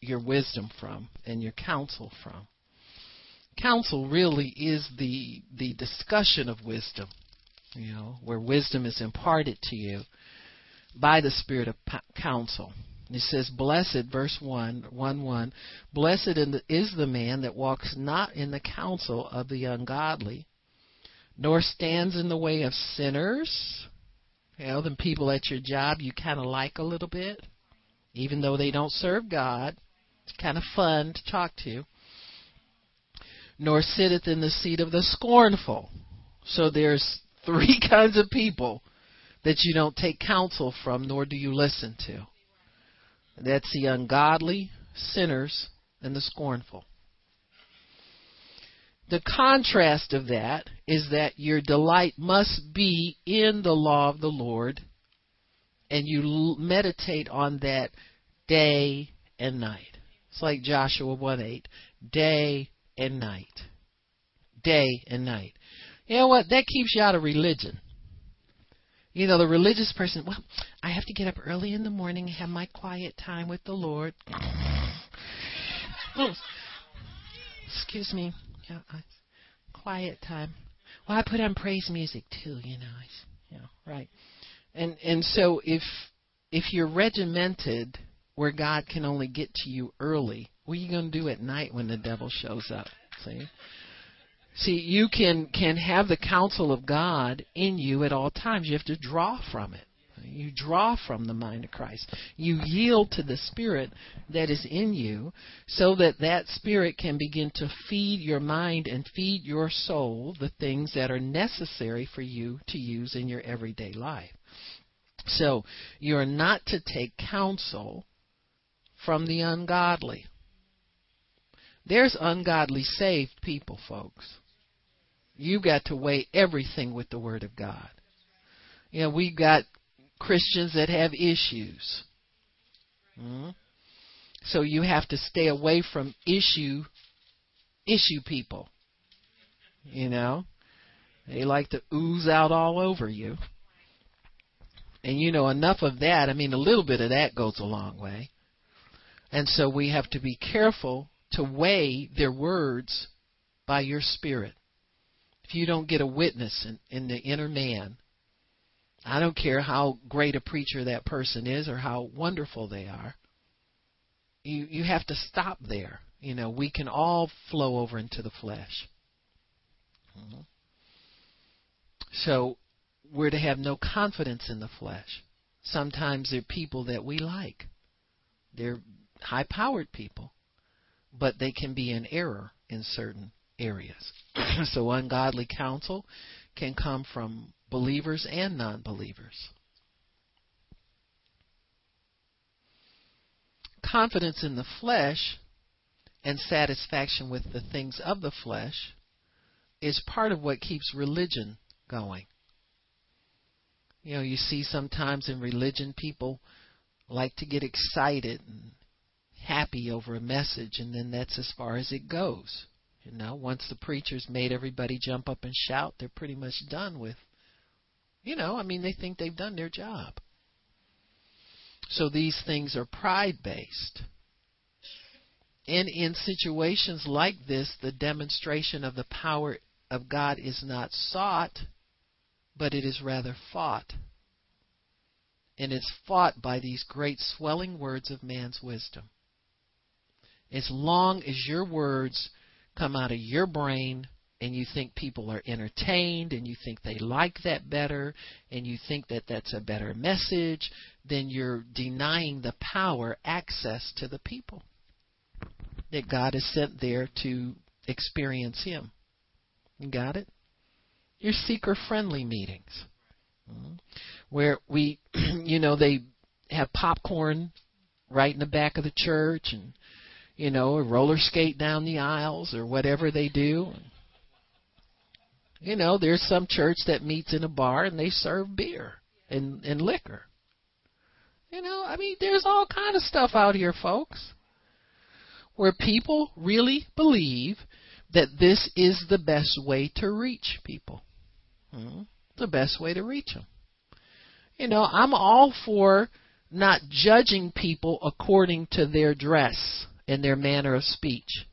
Speaker 1: your wisdom from and your counsel from. Counsel really is the the discussion of wisdom, you know, where wisdom is imparted to you by the spirit of counsel. It says, Blessed, verse 1, 1 1, Blessed is the man that walks not in the counsel of the ungodly, nor stands in the way of sinners. You know, the people at your job you kind of like a little bit, even though they don't serve God. It's kind of fun to talk to. Nor sitteth in the seat of the scornful. So there's three kinds of people that you don't take counsel from, nor do you listen to. That's the ungodly, sinners, and the scornful. The contrast of that is that your delight must be in the law of the Lord, and you meditate on that day and night. It's like Joshua 1 8. Day and night. Day and night. You know what? That keeps you out of religion. You know, the religious person, well, I have to get up early in the morning and have my quiet time with the Lord. oh, excuse me. Yeah, quiet time. Well, I put on praise music too, you know. Know, right. And and so if if you're regimented where God can only get to you early, what are you going to do at night when the devil shows up? See? See, you can can have the counsel of God in you at all times. You have to draw from it. You draw from the mind of Christ. You yield to the Spirit that is in you so that that Spirit can begin to feed your mind and feed your soul the things that are necessary for you to use in your everyday life. So you're not to take counsel from the ungodly. There's ungodly saved people, folks. You've got to weigh everything with the Word of God. You know, we've got Christians that have issues. Mm-hmm. So you have to stay away from issue issue people. You know, they like to ooze out all over you. And you know, enough of that, I mean, a little bit of that goes a long way. And so we have to be careful to weigh their words by your spirit. If you don't get a witness in, in the inner man, I don't care how great a preacher that person is or how wonderful they are. You you have to stop there. You know, we can all flow over into the flesh. Mm-hmm. So we're to have no confidence in the flesh. Sometimes they're people that we like. They're high powered people, but they can be in error in certain areas. so ungodly counsel can come from believers and non believers. Confidence in the flesh and satisfaction with the things of the flesh is part of what keeps religion going. You know, you see sometimes in religion people like to get excited and happy over a message, and then that's as far as it goes. You know, once the preacher's made everybody jump up and shout, they're pretty much done with you know, I mean, they think they've done their job. So these things are pride based. And in situations like this, the demonstration of the power of God is not sought, but it is rather fought. And it's fought by these great swelling words of man's wisdom. As long as your words come out of your brain and you think people are entertained and you think they like that better and you think that that's a better message, then you're denying the power access to the people that God has sent there to experience Him. You got it? Your seeker friendly meetings. Mm-hmm. Where we, you know, they have popcorn right in the back of the church and, you know, roller skate down the aisles or whatever they do. You know, there's some church that meets in a bar and they serve beer and, and liquor. You know, I mean, there's all kind of stuff out here, folks, where people really believe that this is the best way to reach people. Hmm? The best way to reach them. You know, I'm all for not judging people according to their dress and their manner of speech.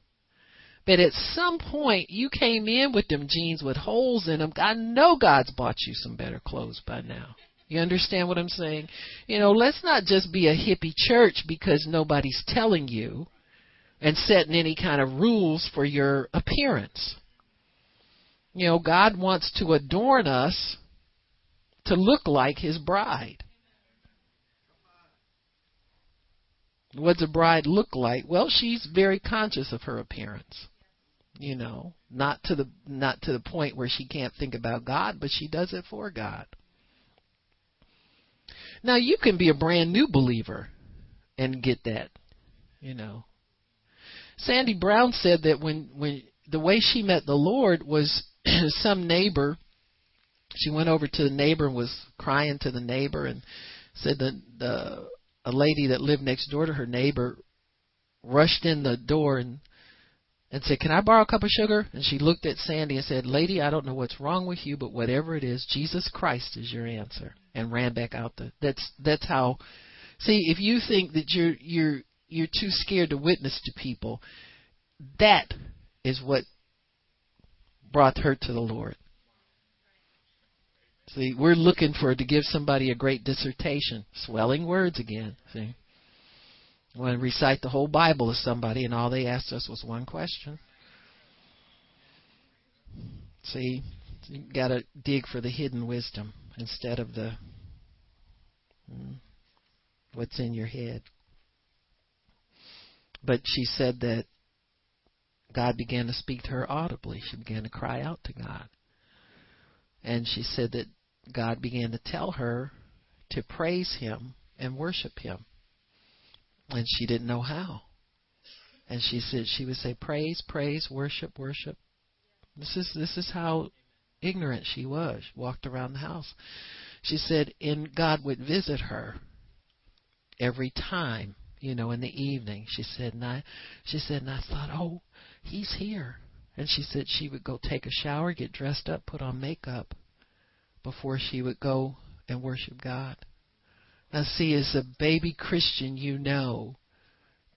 Speaker 1: But at some point, you came in with them jeans with holes in them. I know God's bought you some better clothes by now. You understand what I'm saying? You know, let's not just be a hippie church because nobody's telling you and setting any kind of rules for your appearance. You know, God wants to adorn us to look like his bride. What does a bride look like? Well, she's very conscious of her appearance. You know, not to the not to the point where she can't think about God, but she does it for God. Now you can be a brand new believer and get that, you know. Sandy Brown said that when when the way she met the Lord was some neighbor she went over to the neighbor and was crying to the neighbor and said that the a lady that lived next door to her neighbor rushed in the door and and said, "Can I borrow a cup of sugar?" And she looked at Sandy and said, "Lady, I don't know what's wrong with you, but whatever it is, Jesus Christ is your answer." And ran back out the. That's that's how. See, if you think that you're you're you're too scared to witness to people, that is what brought her to the Lord. See, we're looking for to give somebody a great dissertation, swelling words again. See, want to recite the whole Bible to somebody, and all they asked us was one question. See, you got to dig for the hidden wisdom instead of the hmm, what's in your head. But she said that God began to speak to her audibly. She began to cry out to God. And she said that God began to tell her to praise Him and worship Him. And she didn't know how. And she said she would say praise, praise, worship, worship. This is this is how ignorant she was. Walked around the house. She said, and God would visit her every time, you know, in the evening. She said, and I, she said, and I thought, oh, he's here. And she said she would go take a shower, get dressed up, put on makeup, before she would go and worship God. Now, see, as a baby Christian, you know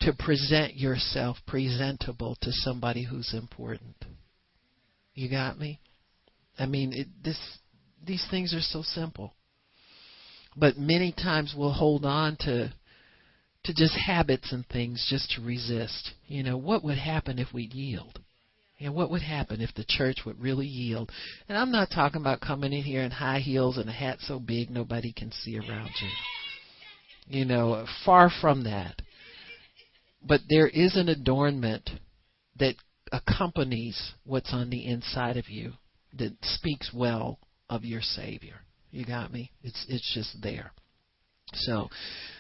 Speaker 1: to present yourself presentable to somebody who's important. You got me? I mean, it, this these things are so simple, but many times we'll hold on to to just habits and things just to resist. You know, what would happen if we yield? And what would happen if the church would really yield? And I'm not talking about coming in here in high heels and a hat so big nobody can see around you. You know, far from that. But there is an adornment that accompanies what's on the inside of you that speaks well of your Savior. You got me? It's it's just there. So,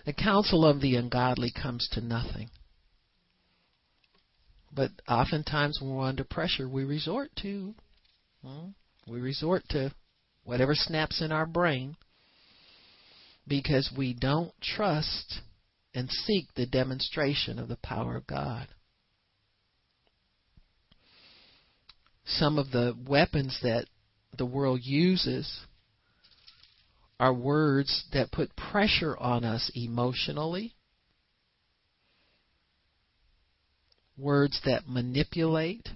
Speaker 1: the counsel of the ungodly comes to nothing. But oftentimes when we're under pressure, we resort to well, we resort to whatever snaps in our brain because we don't trust and seek the demonstration of the power of God. Some of the weapons that the world uses are words that put pressure on us emotionally words that manipulate.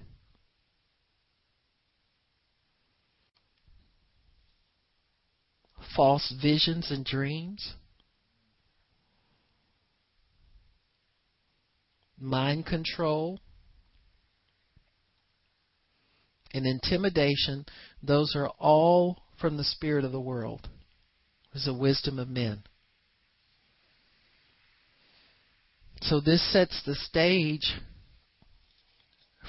Speaker 1: False visions and dreams. Mind control. And intimidation, those are all from the spirit of the world. It's the wisdom of men. So this sets the stage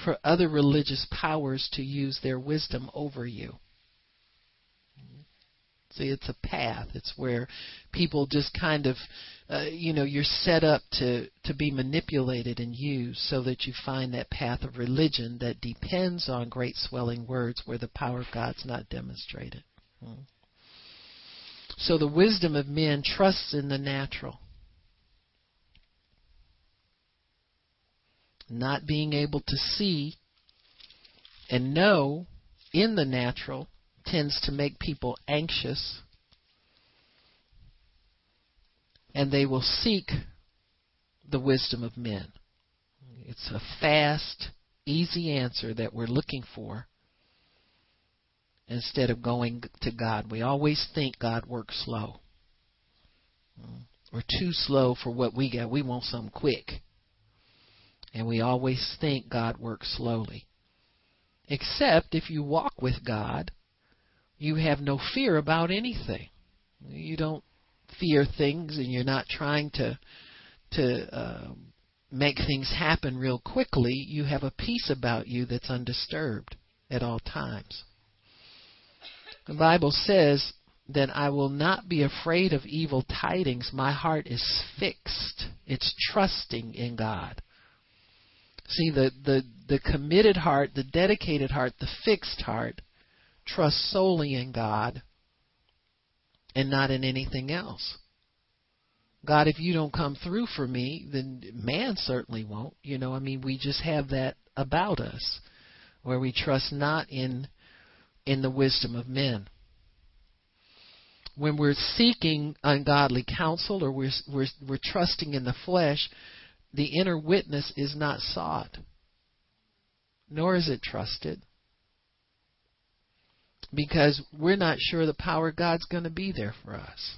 Speaker 1: for other religious powers to use their wisdom over you. See, it's a path. It's where people just kind of, uh, you know, you're set up to to be manipulated and used, so that you find that path of religion that depends on great swelling words, where the power of God's not demonstrated. Hmm. So the wisdom of men trusts in the natural. Not being able to see and know in the natural tends to make people anxious and they will seek the wisdom of men. It's a fast, easy answer that we're looking for instead of going to God. We always think God works slow. We're too slow for what we got. We want something quick. And we always think God works slowly. Except if you walk with God, you have no fear about anything. You don't fear things, and you're not trying to to uh, make things happen real quickly. You have a peace about you that's undisturbed at all times. The Bible says that I will not be afraid of evil tidings. My heart is fixed. It's trusting in God. See, the, the, the committed heart, the dedicated heart, the fixed heart trusts solely in God and not in anything else. God, if you don't come through for me, then man certainly won't. You know, I mean, we just have that about us where we trust not in in the wisdom of men. When we're seeking ungodly counsel or we're, we're, we're trusting in the flesh, the inner witness is not sought, nor is it trusted. Because we're not sure the power of God's going to be there for us.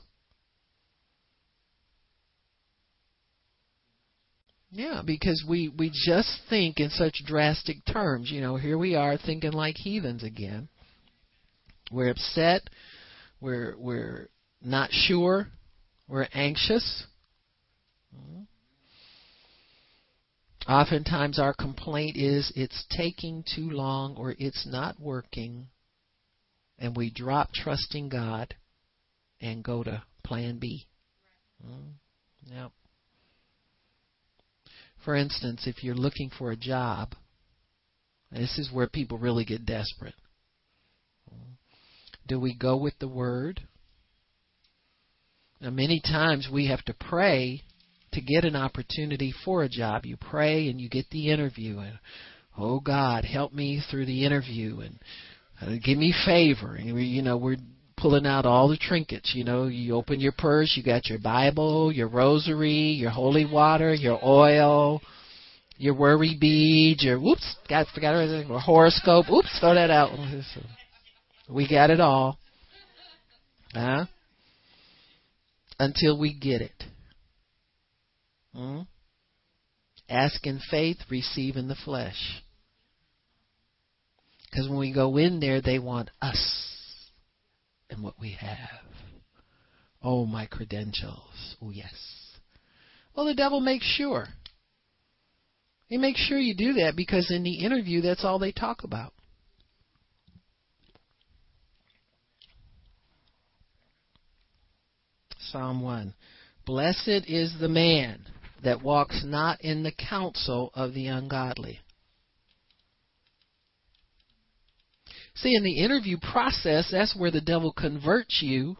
Speaker 1: Yeah, because we we just think in such drastic terms. You know, here we are thinking like heathens again. We're upset. We're we're not sure. We're anxious. Hmm. Oftentimes our complaint is it's taking too long or it's not working and we drop trusting God and go to plan B. Mm. For instance, if you're looking for a job, this is where people really get desperate. Do we go with the word? Now, many times we have to pray to get an opportunity for a job. You pray and you get the interview, and oh God, help me through the interview and uh, give me favor. And we, you know, we're pulling out all the trinkets. You know, you open your purse, you got your Bible, your rosary, your holy water, your oil, your worry beads, your whoops, got forgot everything, your horoscope. Oops, throw that out. We got it all. Huh? Until we get it. Hmm? Ask in faith, receive in the flesh. Because when we go in there, they want us and what we have. Oh, my credentials. Oh, yes. Well, the devil makes sure. He makes sure you do that because in the interview, that's all they talk about. Psalm 1. Blessed is the man that walks not in the counsel of the ungodly. See, in the interview process, that's where the devil converts you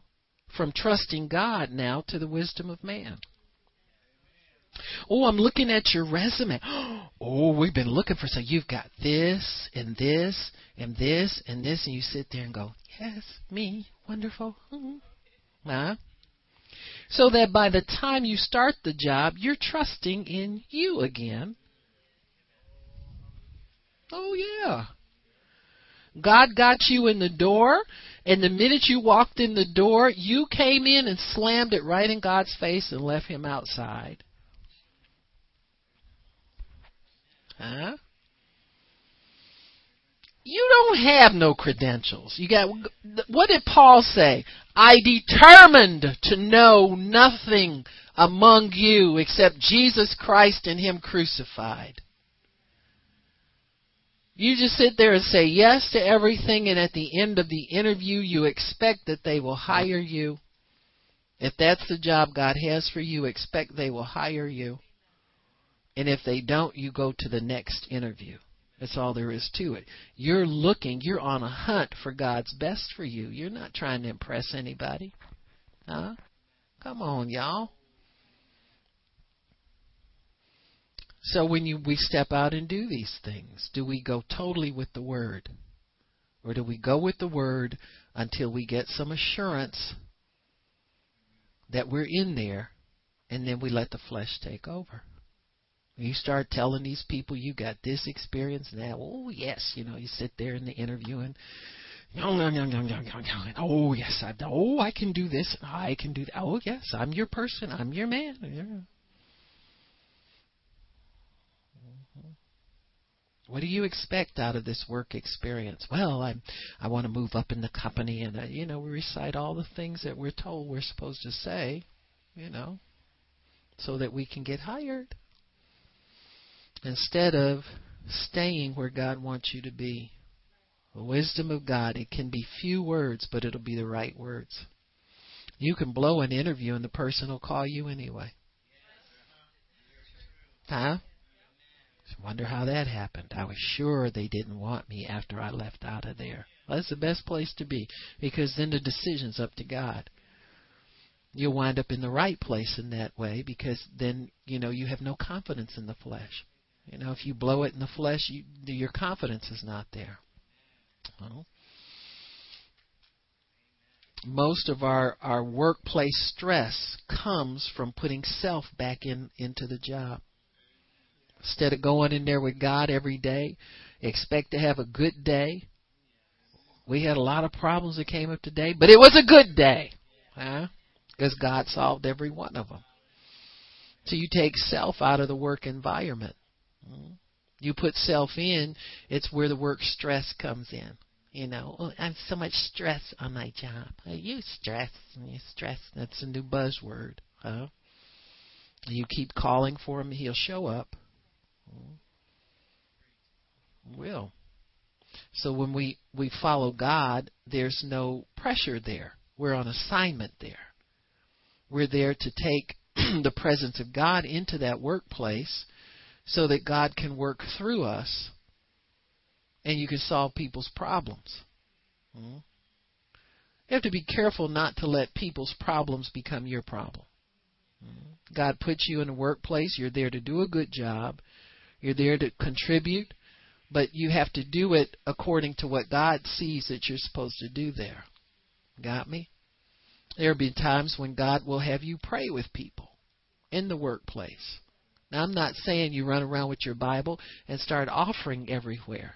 Speaker 1: from trusting God now to the wisdom of man. Oh, I'm looking at your resume. Oh, we've been looking for so you've got this and this and this and this, and you sit there and go, Yes, me, wonderful. Mm-hmm. Huh? So that by the time you start the job, you're trusting in you again. Oh, yeah. God got you in the door, and the minute you walked in the door, you came in and slammed it right in God's face and left him outside. Huh? You don't have no credentials. You got what did Paul say? I determined to know nothing among you except Jesus Christ and him crucified. You just sit there and say yes to everything, and at the end of the interview, you expect that they will hire you. If that's the job God has for you, expect they will hire you. And if they don't, you go to the next interview. That's all there is to it. You're looking, you're on a hunt for God's best for you. You're not trying to impress anybody. Huh? Come on, y'all. So when you we step out and do these things, do we go totally with the word? Or do we go with the word until we get some assurance that we're in there and then we let the flesh take over? You start telling these people you got this experience now. Oh yes, you know, you sit there in the interview and oh yes, I oh I can do this, I can do that. Oh yes, I'm your person, I'm your man. Yeah. What do you expect out of this work experience? Well, I I want to move up in the company, and uh, you know we recite all the things that we're told we're supposed to say, you know, so that we can get hired instead of staying where God wants you to be. The wisdom of God, it can be few words, but it'll be the right words. You can blow an interview and the person will call you anyway. Huh? I Wonder how that happened. I was sure they didn't want me after I left out of there. Well, that's the best place to be because then the decision's up to God. You'll wind up in the right place in that way because then, you know, you have no confidence in the flesh. You know, if you blow it in the flesh, you, your confidence is not there. Well, most of our, our workplace stress comes from putting self back in into the job. Instead of going in there with God every day, expect to have a good day. We had a lot of problems that came up today, but it was a good day. Huh? Because God solved every one of them. So you take self out of the work environment. Mm-hmm. You put self in, it's where the work stress comes in. You know, oh, I'm so much stress on my job. You stress, you stress. That's a new buzzword, huh? You keep calling for him, he'll show up. Mm-hmm. Will. So when we we follow God, there's no pressure there. We're on assignment there. We're there to take the presence of God into that workplace so that God can work through us and you can solve people's problems. Hmm? You have to be careful not to let people's problems become your problem. Hmm? God puts you in a workplace, you're there to do a good job, you're there to contribute, but you have to do it according to what God sees that you're supposed to do there. Got me? There will be times when God will have you pray with people in the workplace. Now, I'm not saying you run around with your Bible and start offering everywhere.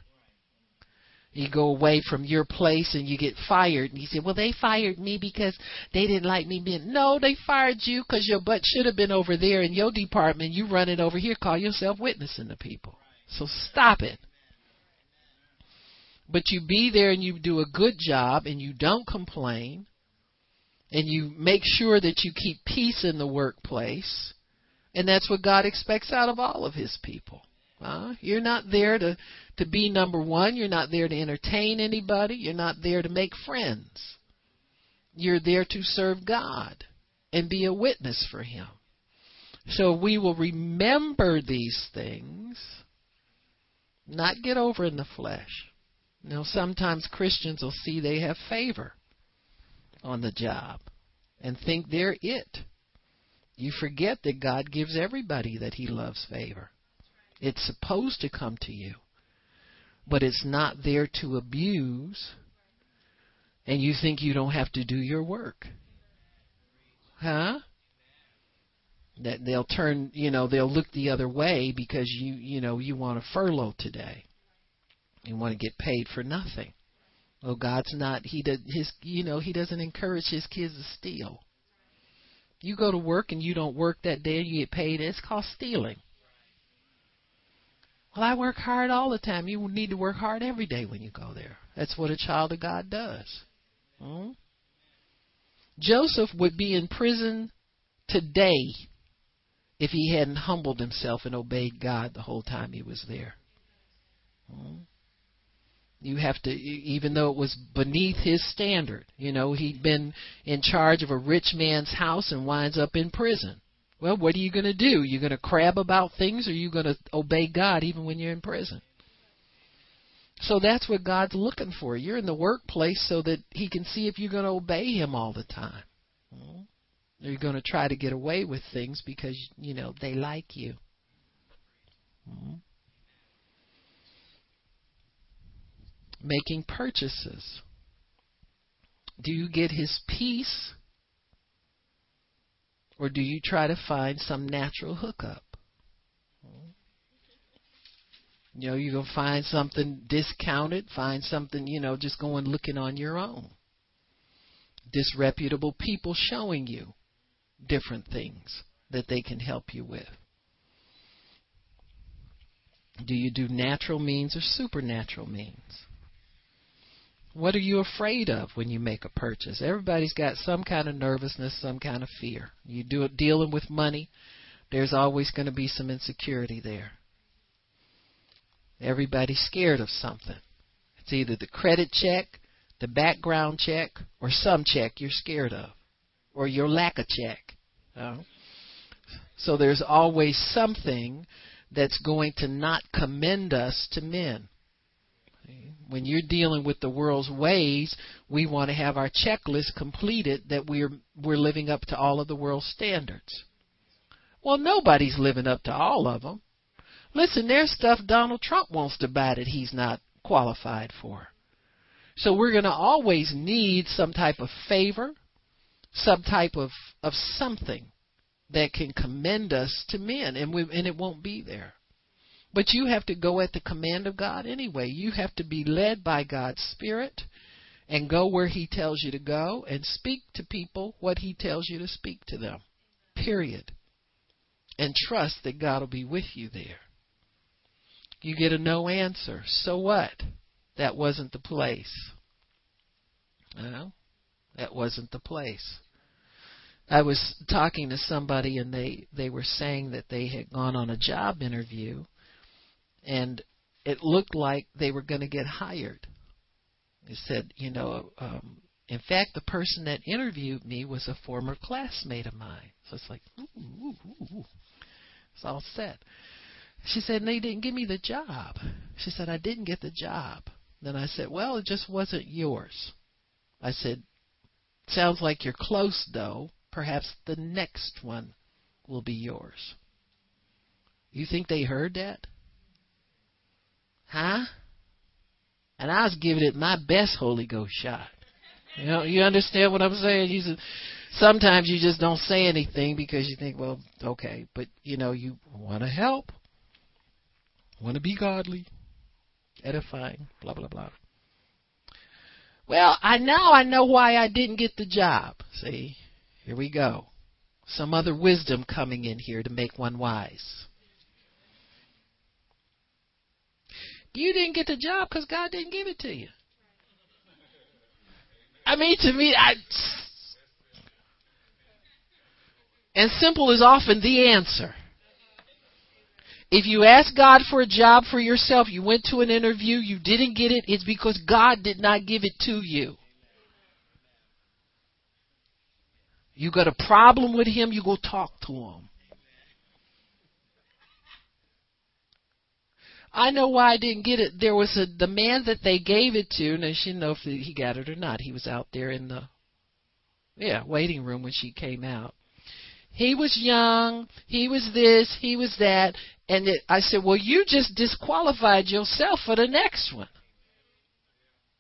Speaker 1: You go away from your place and you get fired, and you say, "Well, they fired me because they didn't like me being." No, they fired you because your butt should have been over there in your department. You run it over here, call yourself witnessing to people. So stop it. But you be there and you do a good job and you don't complain and you make sure that you keep peace in the workplace and that's what God expects out of all of his people. Uh, you're not there to, to be number one. You're not there to entertain anybody. You're not there to make friends. You're there to serve God and be a witness for Him. So we will remember these things, not get over in the flesh. Know, sometimes Christians will see they have favor on the job and think they're it. You forget that God gives everybody that He loves favor. It's supposed to come to you, but it's not there to abuse, and you think you don't have to do your work. Huh? That they'll turn, you know, they'll look the other way because you, you know, you want a furlough today. You want to get paid for nothing. Well, God's not. He does his. You know, he doesn't encourage his kids to steal. You go to work and you don't work that day you get paid, it's called stealing. Well, I work hard all the time. You need to work hard every day when you go there. That's what a child of God does. Hmm? Joseph would be in prison today if he hadn't humbled himself and obeyed God the whole time he was there. Hmm? You have to, even though it was beneath his standard. You know, he'd been in charge of a rich man's house and winds up in prison. Well, what are you going to do? You're going to crab about things or you going to obey God even when you're in prison? So that's what God's looking for. You're in the workplace so that He can see if you're going to obey Him all the time. You're going to try to get away with things because, you know, they like you. Making purchases. Do you get His peace? Or do you try to find some natural hookup? You know, you're going to find something discounted, find something, you know, just going looking on your own. Disreputable people showing you different things that they can help you with. Do you do natural means or supernatural means? What are you afraid of when you make a purchase? Everybody's got some kind of nervousness, some kind of fear. You do dealing with money, there's always going to be some insecurity there. Everybody's scared of something. It's either the credit check, the background check, or some check you're scared of, or your lack of check. So there's always something that's going to not commend us to men. When you're dealing with the world's ways, we want to have our checklist completed that we're we're living up to all of the world's standards. Well, nobody's living up to all of them. Listen, there's stuff Donald Trump wants to buy that he's not qualified for. So we're going to always need some type of favor, some type of, of something that can commend us to men, and, we, and it won't be there. But you have to go at the command of God anyway. You have to be led by God's Spirit and go where He tells you to go and speak to people what He tells you to speak to them. Period. And trust that God will be with you there. You get a no answer. So what? That wasn't the place. Well, that wasn't the place. I was talking to somebody and they they were saying that they had gone on a job interview and it looked like they were going to get hired. They said, you know, um in fact, the person that interviewed me was a former classmate of mine. So it's like, ooh, ooh, ooh. it's all set. She said, and they didn't give me the job. She said, I didn't get the job. Then I said, well, it just wasn't yours. I said, sounds like you're close, though. Perhaps the next one will be yours. You think they heard that? Huh? And I was giving it my best Holy Ghost shot. You know, you understand what I'm saying? You said, sometimes you just don't say anything because you think, well, okay, but you know, you want to help want to be godly, edifying, blah, blah, blah. Well, I now I know why I didn't get the job. See, here we go. Some other wisdom coming in here to make one wise. You didn't get the job because God didn't give it to you. I mean, to me, I. And simple is often the answer. If you ask God for a job for yourself, you went to an interview, you didn't get it, it's because God did not give it to you. You got a problem with him, you go talk to him. I know why I didn't get it. There was a the man that they gave it to, and she didn't know if he got it or not. He was out there in the yeah waiting room when she came out. He was young. He was this. He was that. And it, I said, well, you just disqualified yourself for the next one.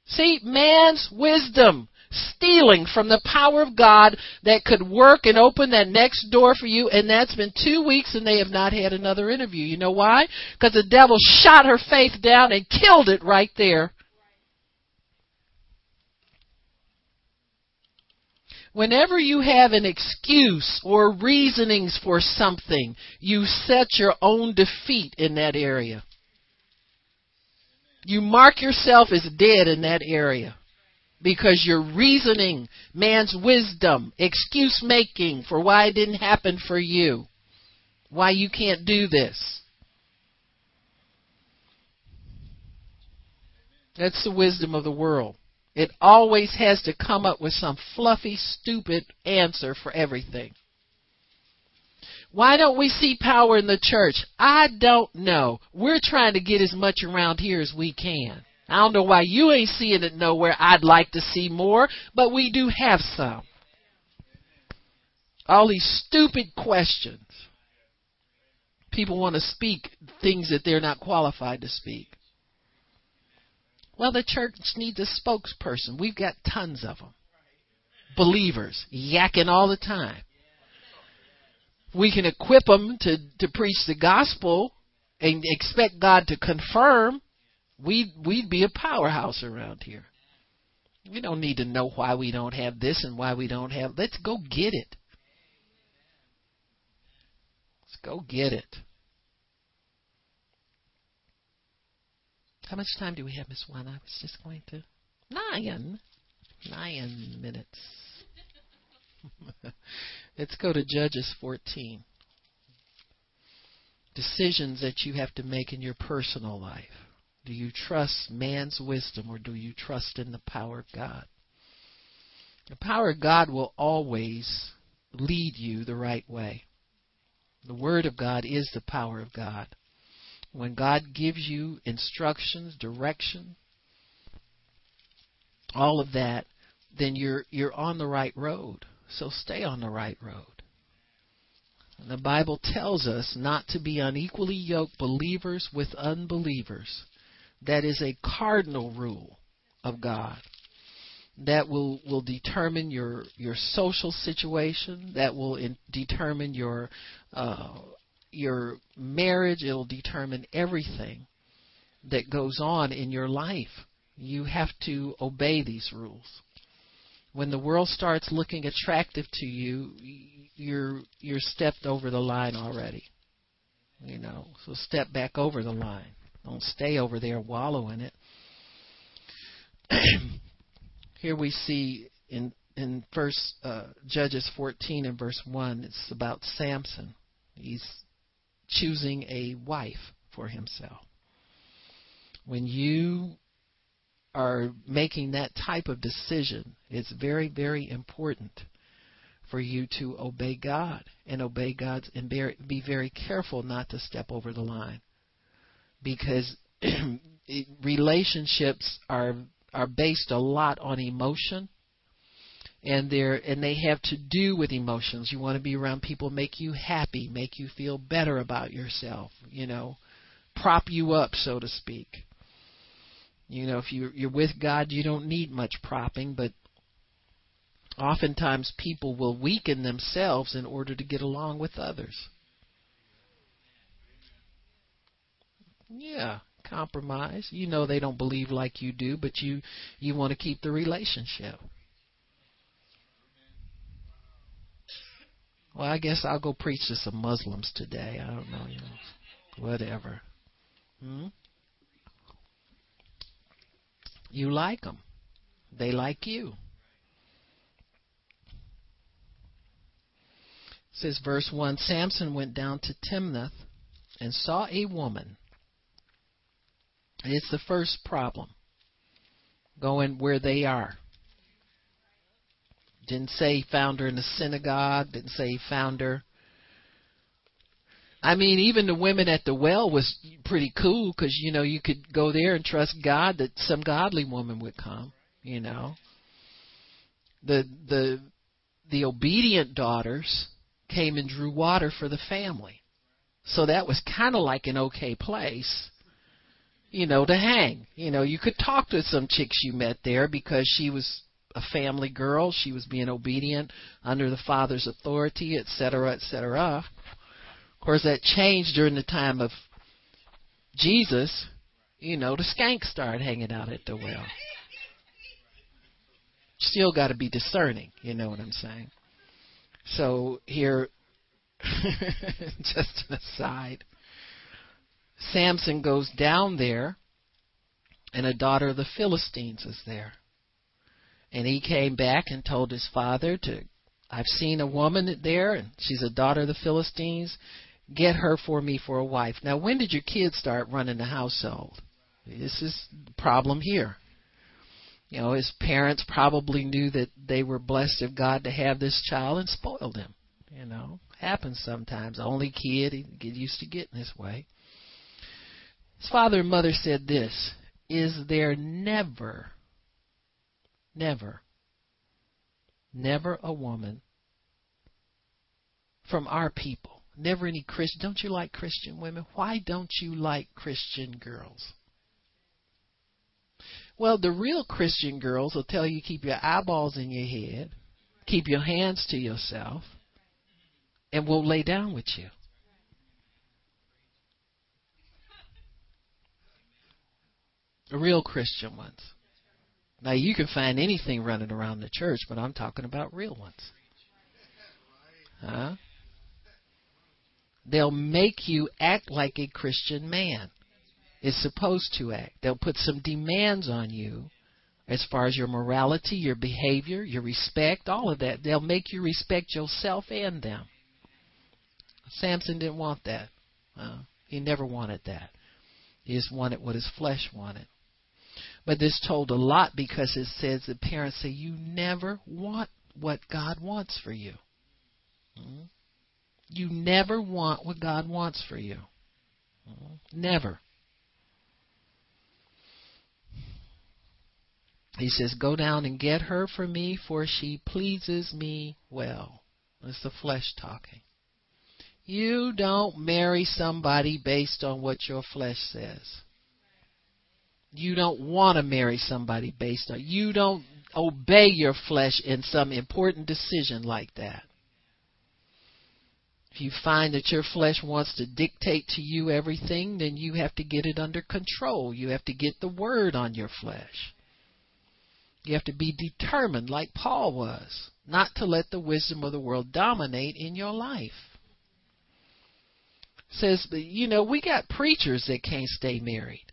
Speaker 1: See, man's wisdom stealing from the power of God that could work and open that next door for you. And that's been two weeks and they have not had another interview. You know why? Because the devil shot her faith down and killed it right there Whenever you have an excuse or reasonings for something, you set your own defeat in that area. You mark yourself as dead in that area because you're reasoning man's wisdom, excuse making for why it didn't happen for you, why you can't do this. That's the wisdom of the world. It always has to come up with some fluffy, stupid answer for everything. Why don't we see power in the church? I don't know. We're trying to get as much around here as we can. I don't know why you ain't seeing it nowhere. I'd like to see more, but we do have some. All these stupid questions. People want to speak things that they're not qualified to speak. Well, the church needs a spokesperson. We've got tons of them. Believers yakking all the time. We can equip them to, to preach the gospel and expect God to confirm. We'd, we'd be a powerhouse around here. We don't need to know why we don't have this and why we don't have. Let's go get it. Let's go get it. How much time do we have, Miss One? I was just going to nine, nine minutes. Let's go to Judges 14. Decisions that you have to make in your personal life. Do you trust man's wisdom or do you trust in the power of God? The power of God will always lead you the right way. The Word of God is the power of God. When God gives you instructions, direction, all of that, then you're you're on the right road. So stay on the right road. And the Bible tells us not to be unequally yoked believers with unbelievers. That is a cardinal rule of God. That will, will determine your your social situation. That will in, determine your uh, your marriage, it'll determine everything that goes on in your life. You have to obey these rules. When the world starts looking attractive to you, you're you're stepped over the line already. You know, so step back over the line. Don't stay over there wallowing it. Here we see in in First uh, Judges 14 and verse 1, it's about Samson. He's choosing a wife for himself. When you are making that type of decision, it's very, very important for you to obey God and obey God's and be very careful not to step over the line because relationships are are based a lot on emotion and they're and they have to do with emotions. You want to be around people make you happy, make you feel better about yourself, you know, prop you up so to speak. You know, if you you're with God, you don't need much propping, but oftentimes people will weaken themselves in order to get along with others. Yeah, compromise. You know they don't believe like you do, but you you want to keep the relationship. Well, I guess I'll go preach to some Muslims today. I don't know, you know, whatever. Hmm? You like them. They like you. It says verse 1 Samson went down to Timnath and saw a woman. It's the first problem. Going where they are. Didn't say he found her in the synagogue. Didn't say he found her. I mean, even the women at the well was pretty cool because you know you could go there and trust God that some godly woman would come. You know, the the the obedient daughters came and drew water for the family, so that was kind of like an okay place you know, to hang. You know, you could talk to some chicks you met there because she was a family girl. She was being obedient under the father's authority, etc., etc. Of course, that changed during the time of Jesus. You know, the skanks started hanging out at the well. Still got to be discerning. You know what I'm saying? So here, just an aside. Samson goes down there, and a daughter of the Philistines is there. And he came back and told his father to I've seen a woman there and she's a daughter of the Philistines. Get her for me for a wife. Now when did your kids start running the household? This is the problem here. You know, his parents probably knew that they were blessed of God to have this child and spoiled him. You know, happens sometimes. Only kid, he get used to getting this way. His father and mother said this Is there never, never, never a woman from our people, never any Christian? Don't you like Christian women? Why don't you like Christian girls? Well, the real Christian girls will tell you keep your eyeballs in your head, keep your hands to yourself, and won't lay down with you. Real Christian ones. Now you can find anything running around the church, but I'm talking about real ones. Huh? They'll make you act like a Christian man is supposed to act. They'll put some demands on you as far as your morality, your behavior, your respect, all of that. They'll make you respect yourself and them. Samson didn't want that. Uh, he never wanted that. He just wanted what his flesh wanted. But this told a lot because it says the parents say you never want what God wants for you. Hmm? You never want what God wants for you. Hmm? Never. He says, Go down and get her for me, for she pleases me well. It's the flesh talking. You don't marry somebody based on what your flesh says. You don't want to marry somebody based on you don't obey your flesh in some important decision like that. If you find that your flesh wants to dictate to you everything, then you have to get it under control. You have to get the word on your flesh. You have to be determined, like Paul was, not to let the wisdom of the world dominate in your life. Says, you know, we got preachers that can't stay married.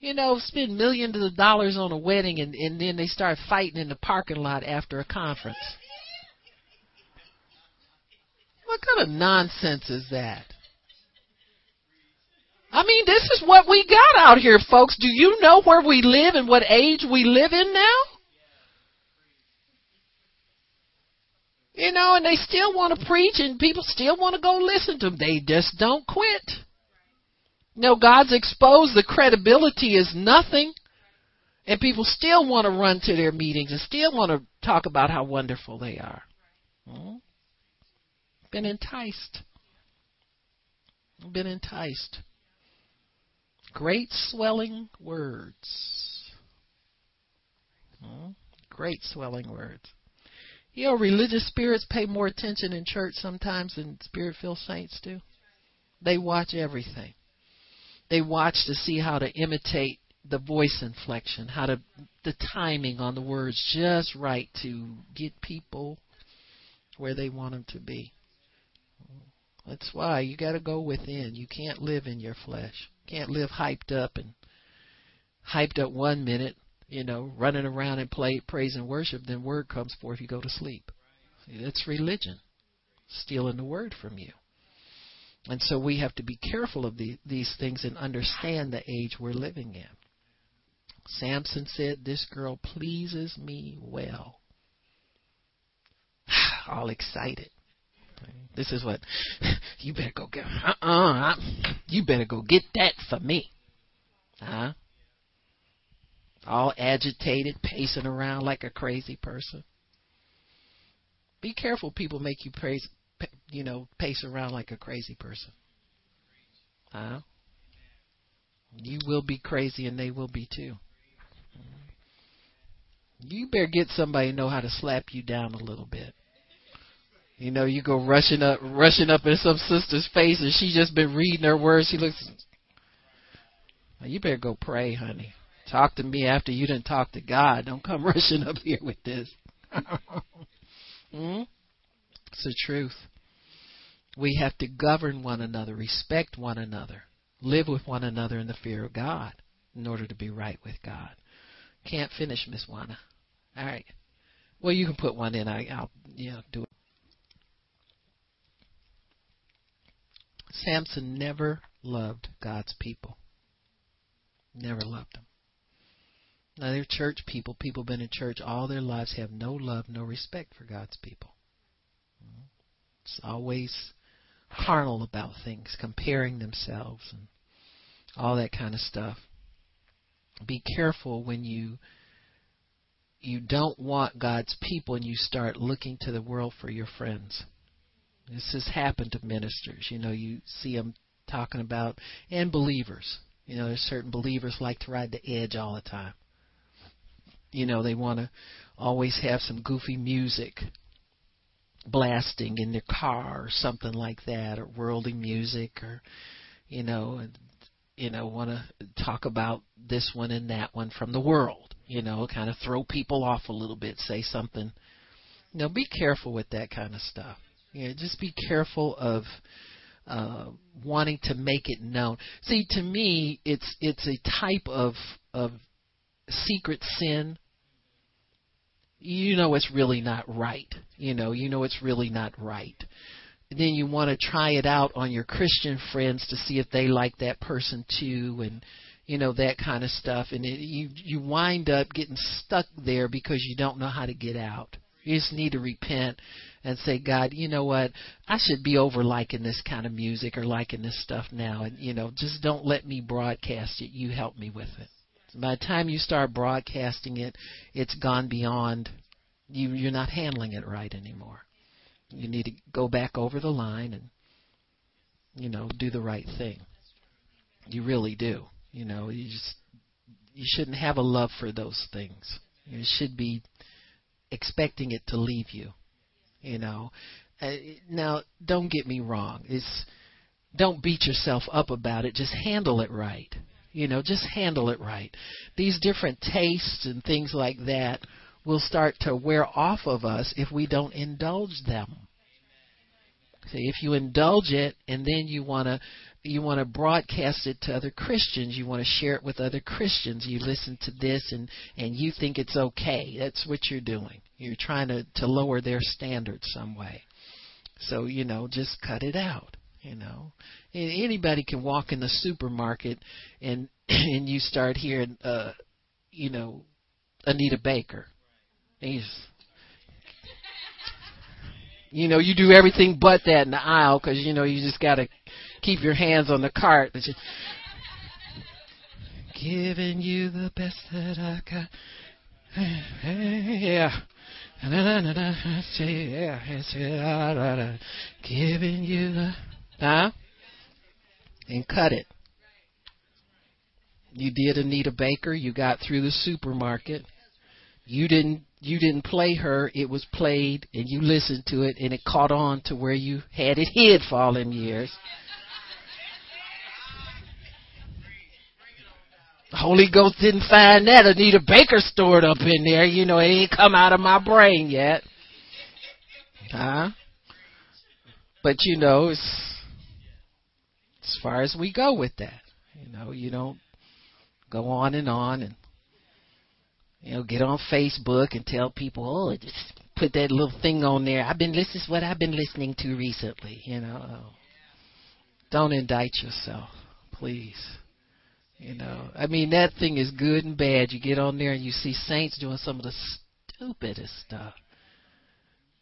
Speaker 1: You know, spend millions of dollars on a wedding and, and then they start fighting in the parking lot after a conference. What kind of nonsense is that? I mean, this is what we got out here, folks. Do you know where we live and what age we live in now? You know, and they still want to preach and people still want to go listen to them. They just don't quit. Know, God's exposed the credibility is nothing. And people still want to run to their meetings and still want to talk about how wonderful they are. Hmm? Been enticed. Been enticed. Great swelling words. Hmm? Great swelling words. You know, religious spirits pay more attention in church sometimes than spirit filled saints do. They watch everything. They watch to see how to imitate the voice inflection, how to the timing on the words just right to get people where they want them to be. That's why you got to go within. You can't live in your flesh. You can't live hyped up and hyped up one minute you know, running around and play praise and worship, then word comes forth, if you go to sleep. That's religion, stealing the word from you. And so we have to be careful of the, these things and understand the age we're living in. Samson said, This girl pleases me well. All excited. This is what you better go get. Uh uh-uh, uh. You better go get that for me. Huh? all agitated, pacing around like a crazy person. Be careful, people make you praise, you know, pace around like a crazy person. Huh? You will be crazy, and they will be too. You better get somebody to know how to slap you down a little bit. You know, you go rushing up, rushing up in some sister's face, and she just been reading her words. She looks. You better go pray, honey. Talk to me after you didn't talk to God. Don't come rushing up here with this. hmm? It's the truth. We have to govern one another, respect one another, live with one another in the fear of God in order to be right with God. Can't finish, Miss Juana. All right. Well, you can put one in. I, I'll yeah do it. Samson never loved God's people Never loved them. Now they're church people. People been in church all their lives have no love, no respect for God's people. It's always carnal about things, comparing themselves and all that kind of stuff. Be careful when you you don't want God's people and you start looking to the world for your friends. This has happened to ministers. You know, you see them talking about and believers. You know, there's certain believers like to ride the edge all the time. You know, they want to always have some goofy music blasting in their car or something like that, or worldly music, or you know, you know, want to talk about this one and that one from the world. You know, kind of throw people off a little bit, say something. You know, be careful with that kind of stuff. You know, just be careful of uh, wanting to make it known. See, to me, it's it's a type of of secret sin you know it's really not right. You know, you know it's really not right. then you want to try it out on your Christian friends to see if they like that person too, and you know that kind of stuff. And it, you you wind up getting stuck there because you don't know how to get out. You just need to repent and say, God, you know what? I should be over liking this kind of music or liking this stuff now, and you know, just don't let me broadcast it. You help me with it. By the time you start broadcasting it, it's gone beyond you you're not handling it right anymore. You need to go back over the line and you know, do the right thing. You really do. You know, you just you shouldn't have a love for those things. You should be expecting it to leave you. You know. Uh, now, don't get me wrong. It's don't beat yourself up about it. Just handle it right. You know, just handle it right. These different tastes and things like that will start to wear off of us if we don't indulge them. See, if you indulge it and then you want to you want to broadcast it to other Christians, you want to share it with other Christians. You listen to this and and you think it's okay. That's what you're doing. You're trying to to lower their standards some way. So, you know, just cut it out you know anybody can walk in the supermarket and and you start hearing uh you know Anita Baker. He's you know you do everything but that in the aisle because you know you just got to keep your hands on the cart. Just, giving you the best that I got. Yeah. Yeah. Giving you the Huh? And cut it. You did Anita Baker. You got through the supermarket. You didn't. You didn't play her. It was played, and you listened to it, and it caught on to where you had it hid for all them years. The Holy Ghost didn't find that Anita Baker stored up in there. You know, it ain't come out of my brain yet. Huh? But you know, it's as far as we go with that. You know, you don't go on and on and you know get on Facebook and tell people, oh, just put that little thing on there. I've been this is what I've been listening to recently. You know, don't indict yourself, please. You know, I mean that thing is good and bad. You get on there and you see saints doing some of the stupidest stuff.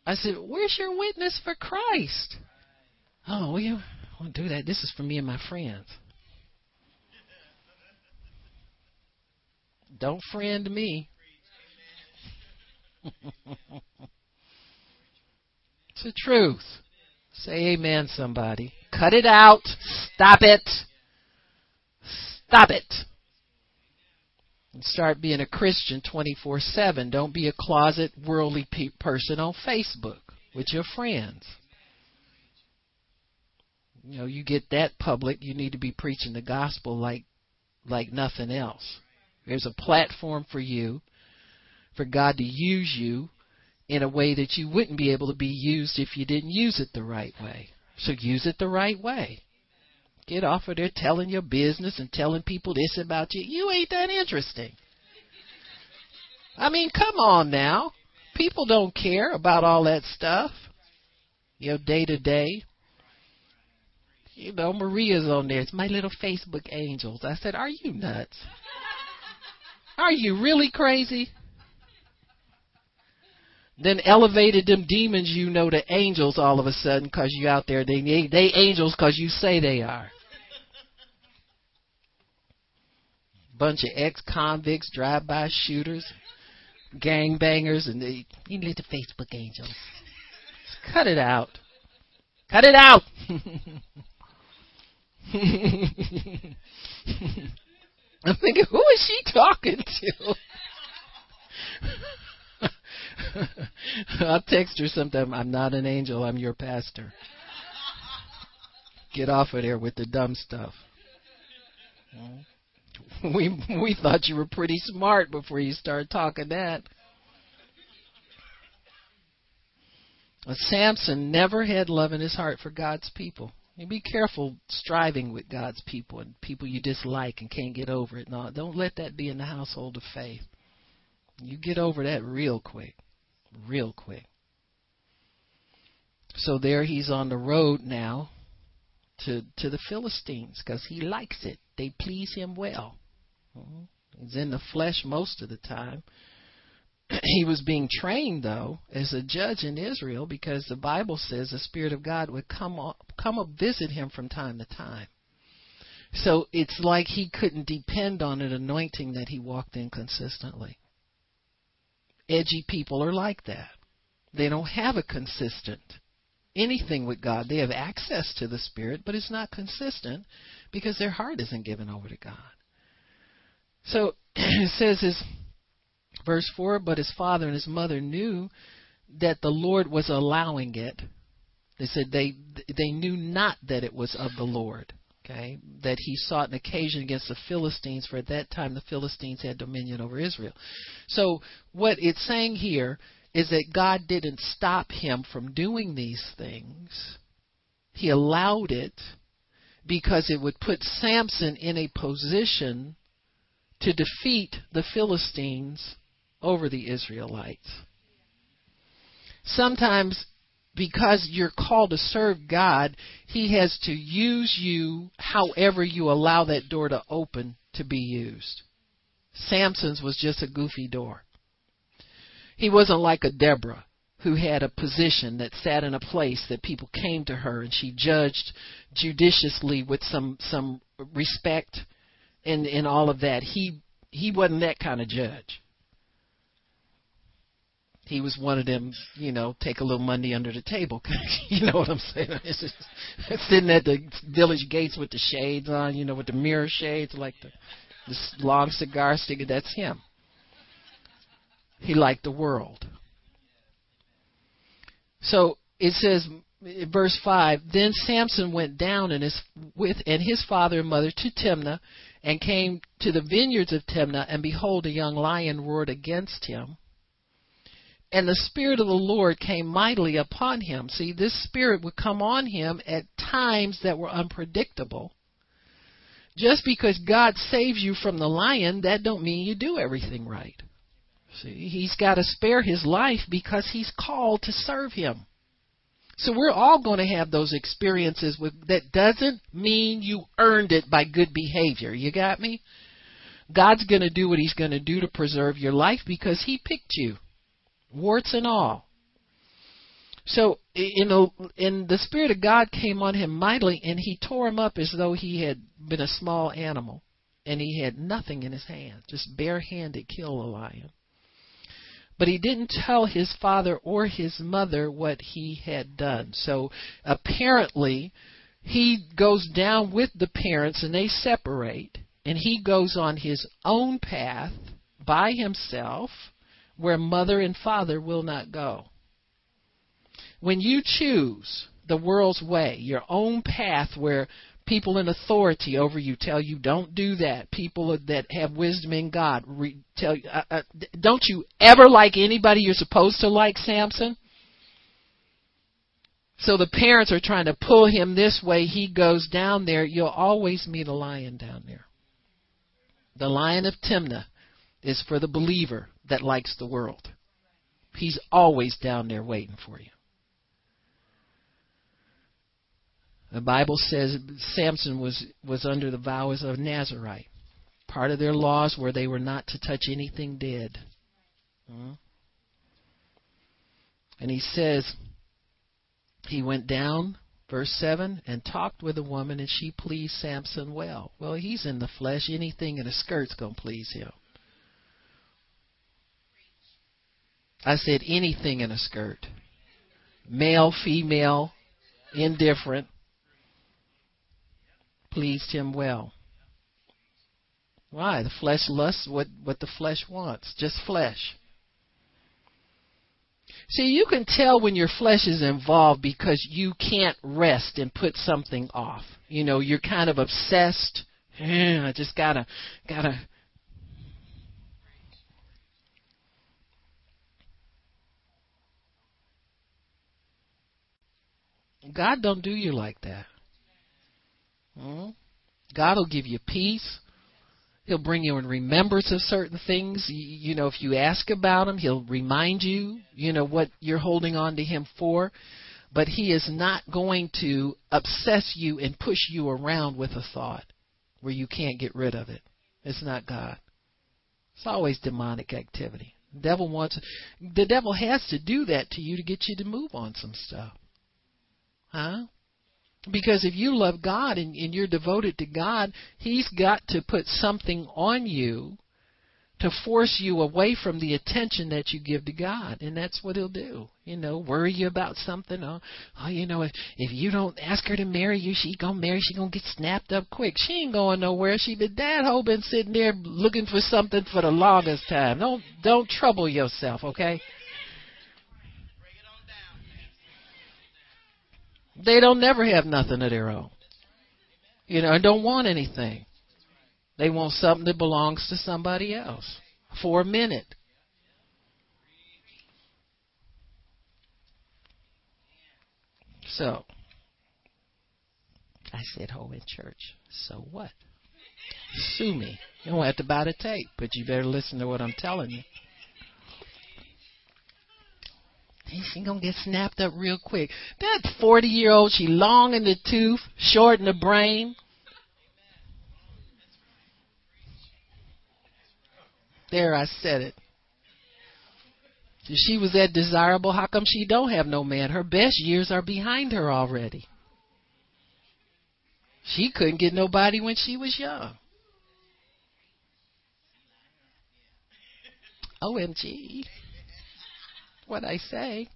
Speaker 1: I said, "Where's your witness for Christ?" Oh, well, I won't do that. This is for me and my friends. Don't friend me. it's the truth. Say amen, somebody. Cut it out. Stop it. Stop it. And start being a Christian 24 7. Don't be a closet worldly pe- person on Facebook with your friends you know you get that public you need to be preaching the gospel like like nothing else. There's a platform for you for God to use you in a way that you wouldn't be able to be used if you didn't use it the right way. So use it the right way. Get off of there telling your business and telling people this about you. You ain't that interesting. I mean come on now. People don't care about all that stuff. You know day to day you know, Maria's on there. It's my little Facebook angels. I said, Are you nuts? Are you really crazy? Then elevated them demons you know to angels all of a sudden because you out there. They they angels because you say they are. Bunch of ex convicts, drive by shooters, gang bangers, and they you the Facebook angels. Cut it out. Cut it out. I'm thinking, who is she talking to? I'll text her sometime. I'm not an angel. I'm your pastor. Get off of there with the dumb stuff. We we thought you were pretty smart before you started talking that. But Samson never had love in his heart for God's people. You be careful striving with God's people and people you dislike and can't get over it. No, don't let that be in the household of faith. You get over that real quick real quick. So there he's on the road now to to the Philistines because he likes it. They please him well. Mm-hmm. He's in the flesh most of the time. he was being trained though as a judge in Israel because the Bible says the Spirit of God would come up, come up visit him from time to time. So it's like he couldn't depend on an anointing that he walked in consistently edgy people are like that. They don't have a consistent anything with God. They have access to the Spirit, but it's not consistent because their heart isn't given over to God. So it says his verse four, but his father and his mother knew that the Lord was allowing it. They said they they knew not that it was of the Lord okay, that he sought an occasion against the Philistines, for at that time the Philistines had dominion over Israel. So, what it's saying here is that God didn't stop him from doing these things, he allowed it because it would put Samson in a position to defeat the Philistines over the Israelites. Sometimes because you're called to serve God, He has to use you however you allow that door to open to be used. Samson's was just a goofy door. He wasn't like a Deborah who had a position that sat in a place that people came to her and she judged judiciously with some some respect and and all of that. He he wasn't that kind of judge he was one of them, you know, take a little money under the table. you know what I'm saying? It's just, sitting at the village gates with the shades on, you know, with the mirror shades, like the long cigar stick. That's him. He liked the world. So it says, verse five. Then Samson went down and his with and his father and mother to Timnah, and came to the vineyards of Timnah, and behold, a young lion roared against him and the Spirit of the Lord came mightily upon him. See, this Spirit would come on him at times that were unpredictable. Just because God saves you from the lion, that don't mean you do everything right. See, he's got to spare his life because he's called to serve him. So we're all going to have those experiences with that doesn't mean you earned it by good behavior. You got me? God's going to do what he's going to do to preserve your life because he picked you warts and all. So, you know, and the Spirit of God came on him mightily, and he tore him up as though he had been a small animal, and he had nothing in his hand, just barehanded kill a lion. But he didn't tell his father or his mother what he had done. So apparently, he goes down with the parents, and they separate, and he goes on his own path by himself where mother and father will not go. When you choose the world's way, your own path where people in authority over you tell you don't do that, people that have wisdom in God re- tell you, uh, uh, don't you ever like anybody you're supposed to like, Samson? So the parents are trying to pull him this way. He goes down there. You'll always meet a lion down there. The lion of Timnah is for the believer that likes the world. He's always down there waiting for you. The Bible says Samson was, was under the vows of Nazarite. Part of their laws were they were not to touch anything dead. Hmm? And he says, he went down, verse 7, and talked with a woman, and she pleased Samson well. Well, he's in the flesh. Anything in a skirt's going to please him. I said anything in a skirt. Male, female, indifferent. Pleased him well. Why? The flesh lusts what, what the flesh wants. Just flesh. See, you can tell when your flesh is involved because you can't rest and put something off. You know, you're kind of obsessed. I just gotta, gotta. God don't do you like that. Hmm? God will give you peace. He'll bring you in remembrance of certain things. You, you know, if you ask about him, he'll remind you, you know, what you're holding on to him for. But he is not going to obsess you and push you around with a thought where you can't get rid of it. It's not God. It's always demonic activity. The devil wants the devil has to do that to you to get you to move on some stuff. Huh? Because if you love God and, and you're devoted to God, He's got to put something on you to force you away from the attention that you give to God. And that's what he'll do. You know, worry you about something. Oh, oh you know, if, if you don't ask her to marry you, she gonna marry, she gonna get snapped up quick. She ain't going nowhere. She been dad ho been sitting there looking for something for the longest time. Don't don't trouble yourself, okay? They don't never have nothing of their own. You know, and don't want anything. They want something that belongs to somebody else for a minute. So, I said, "Oh, in church. So what? Sue me. You don't have to buy the tape, but you better listen to what I'm telling you. She gonna get snapped up real quick. That forty year old, she long in the tooth, short in the brain. There, I said it. If she was that desirable, how come she don't have no man? Her best years are behind her already. She couldn't get nobody when she was young. OMG what I say.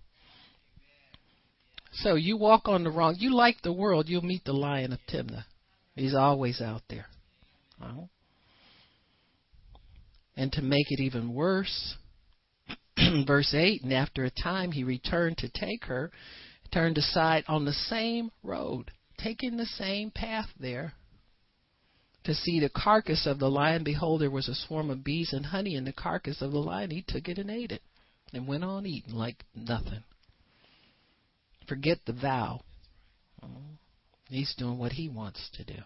Speaker 1: So you walk on the wrong. You like the world, you'll meet the lion of Timnah. He's always out there. And to make it even worse, verse 8, and after a time he returned to take her, turned aside on the same road, taking the same path there to see the carcass of the lion. Behold, there was a swarm of bees and honey in the carcass of the lion. He took it and ate it and went on eating like nothing. Forget the vow. Oh, he's doing what he wants to do.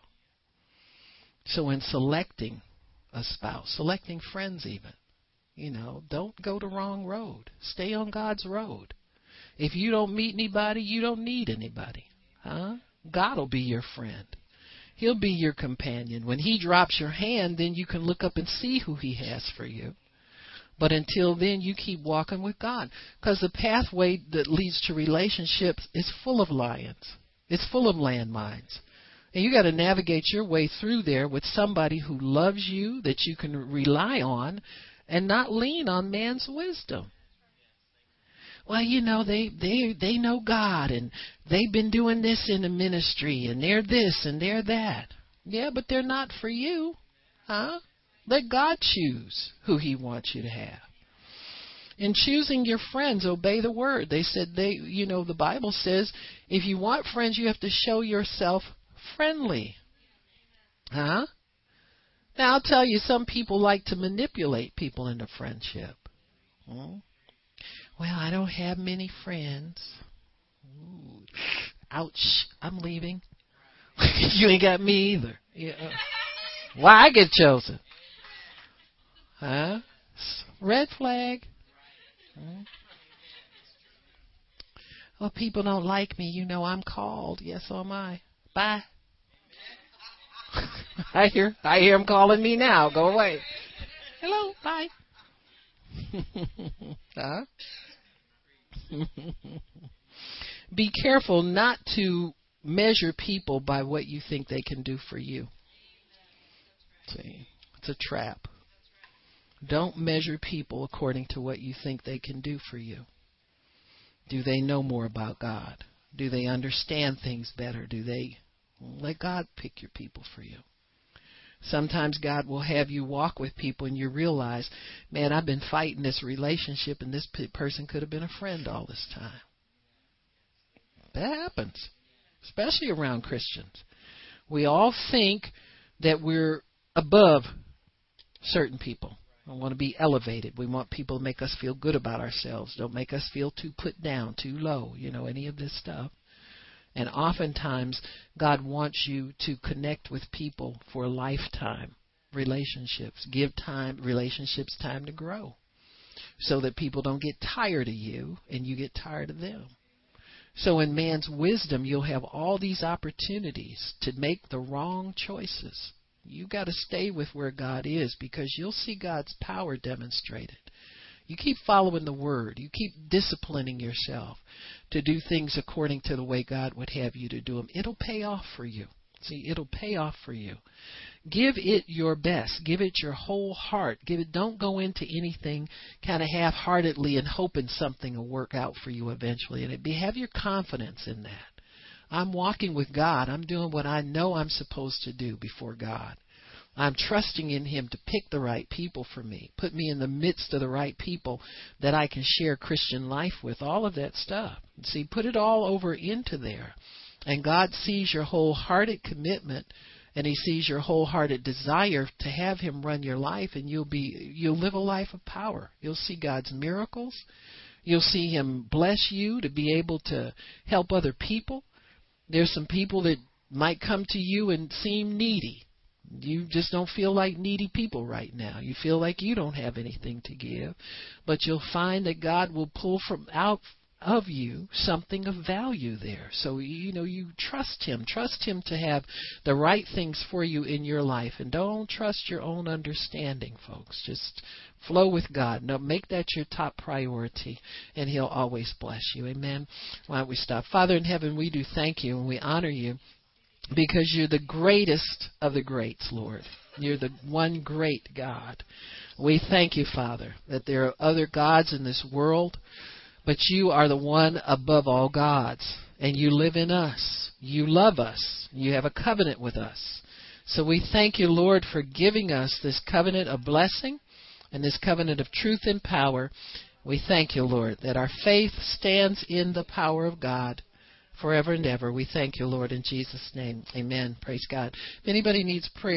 Speaker 1: So, in selecting a spouse, selecting friends, even, you know, don't go the wrong road. Stay on God's road. If you don't meet anybody, you don't need anybody. Huh? God will be your friend. He'll be your companion. When He drops your hand, then you can look up and see who He has for you. But until then, you keep walking with God. Because the pathway that leads to relationships is full of lions, it's full of landmines. And you got to navigate your way through there with somebody who loves you, that you can rely on, and not lean on man's wisdom. Well, you know, they they they know God and they've been doing this in the ministry and they're this and they're that. Yeah, but they're not for you. Huh? Let God choose who He wants you to have. In choosing your friends, obey the word. They said they, you know, the Bible says if you want friends, you have to show yourself friendly. Huh? Now I'll tell you, some people like to manipulate people into friendship. Hmm? Well, I don't have many friends. Ooh. Ouch! I'm leaving. you ain't got me either. Yeah. Why I get chosen? Huh? Red flag. Hmm? Well, people don't like me. You know I'm called. Yes, so am I. Bye. I hear I hear him calling me now. Go away. Hello, bye. huh? Be careful not to measure people by what you think they can do for you. See, it's a trap. Don't measure people according to what you think they can do for you. Do they know more about God? Do they understand things better? Do they let God pick your people for you? Sometimes God will have you walk with people and you realize, man, I've been fighting this relationship and this person could have been a friend all this time. That happens, especially around Christians. We all think that we're above certain people. I want to be elevated. We want people to make us feel good about ourselves. Don't make us feel too put down, too low, you know, any of this stuff. And oftentimes, God wants you to connect with people for a lifetime relationships. Give time, relationships time to grow so that people don't get tired of you and you get tired of them. So, in man's wisdom, you'll have all these opportunities to make the wrong choices. You got to stay with where God is because you'll see God's power demonstrated. You keep following the word. You keep disciplining yourself to do things according to the way God would have you to do them. It'll pay off for you. See, it'll pay off for you. Give it your best. Give it your whole heart. Give it don't go into anything kind of half-heartedly and hoping something will work out for you eventually. And it be have your confidence in that. I'm walking with God. I'm doing what I know I'm supposed to do before God. I'm trusting in Him to pick the right people for me, put me in the midst of the right people that I can share Christian life with, all of that stuff. See, put it all over into there. And God sees your wholehearted commitment and he sees your wholehearted desire to have him run your life and you'll be you'll live a life of power. You'll see God's miracles. You'll see him bless you to be able to help other people. There's some people that might come to you and seem needy you just don't feel like needy people right now. You feel like you don't have anything to give. But you'll find that God will pull from out of you something of value there. So you know you trust him. Trust him to have the right things for you in your life and don't trust your own understanding, folks. Just flow with God. Now, make that your top priority and he'll always bless you. Amen. Why don't we stop? Father in heaven, we do thank you and we honor you because you're the greatest of the greats, Lord. You're the one great God. We thank you, Father, that there are other gods in this world, but you are the one above all gods, and you live in us. You love us. You have a covenant with us. So we thank you, Lord, for giving us this covenant of blessing and this covenant of truth and power. We thank you, Lord, that our faith stands in the power of God forever and ever. We thank you, Lord, in Jesus' name. Amen. Praise God. If anybody needs prayer,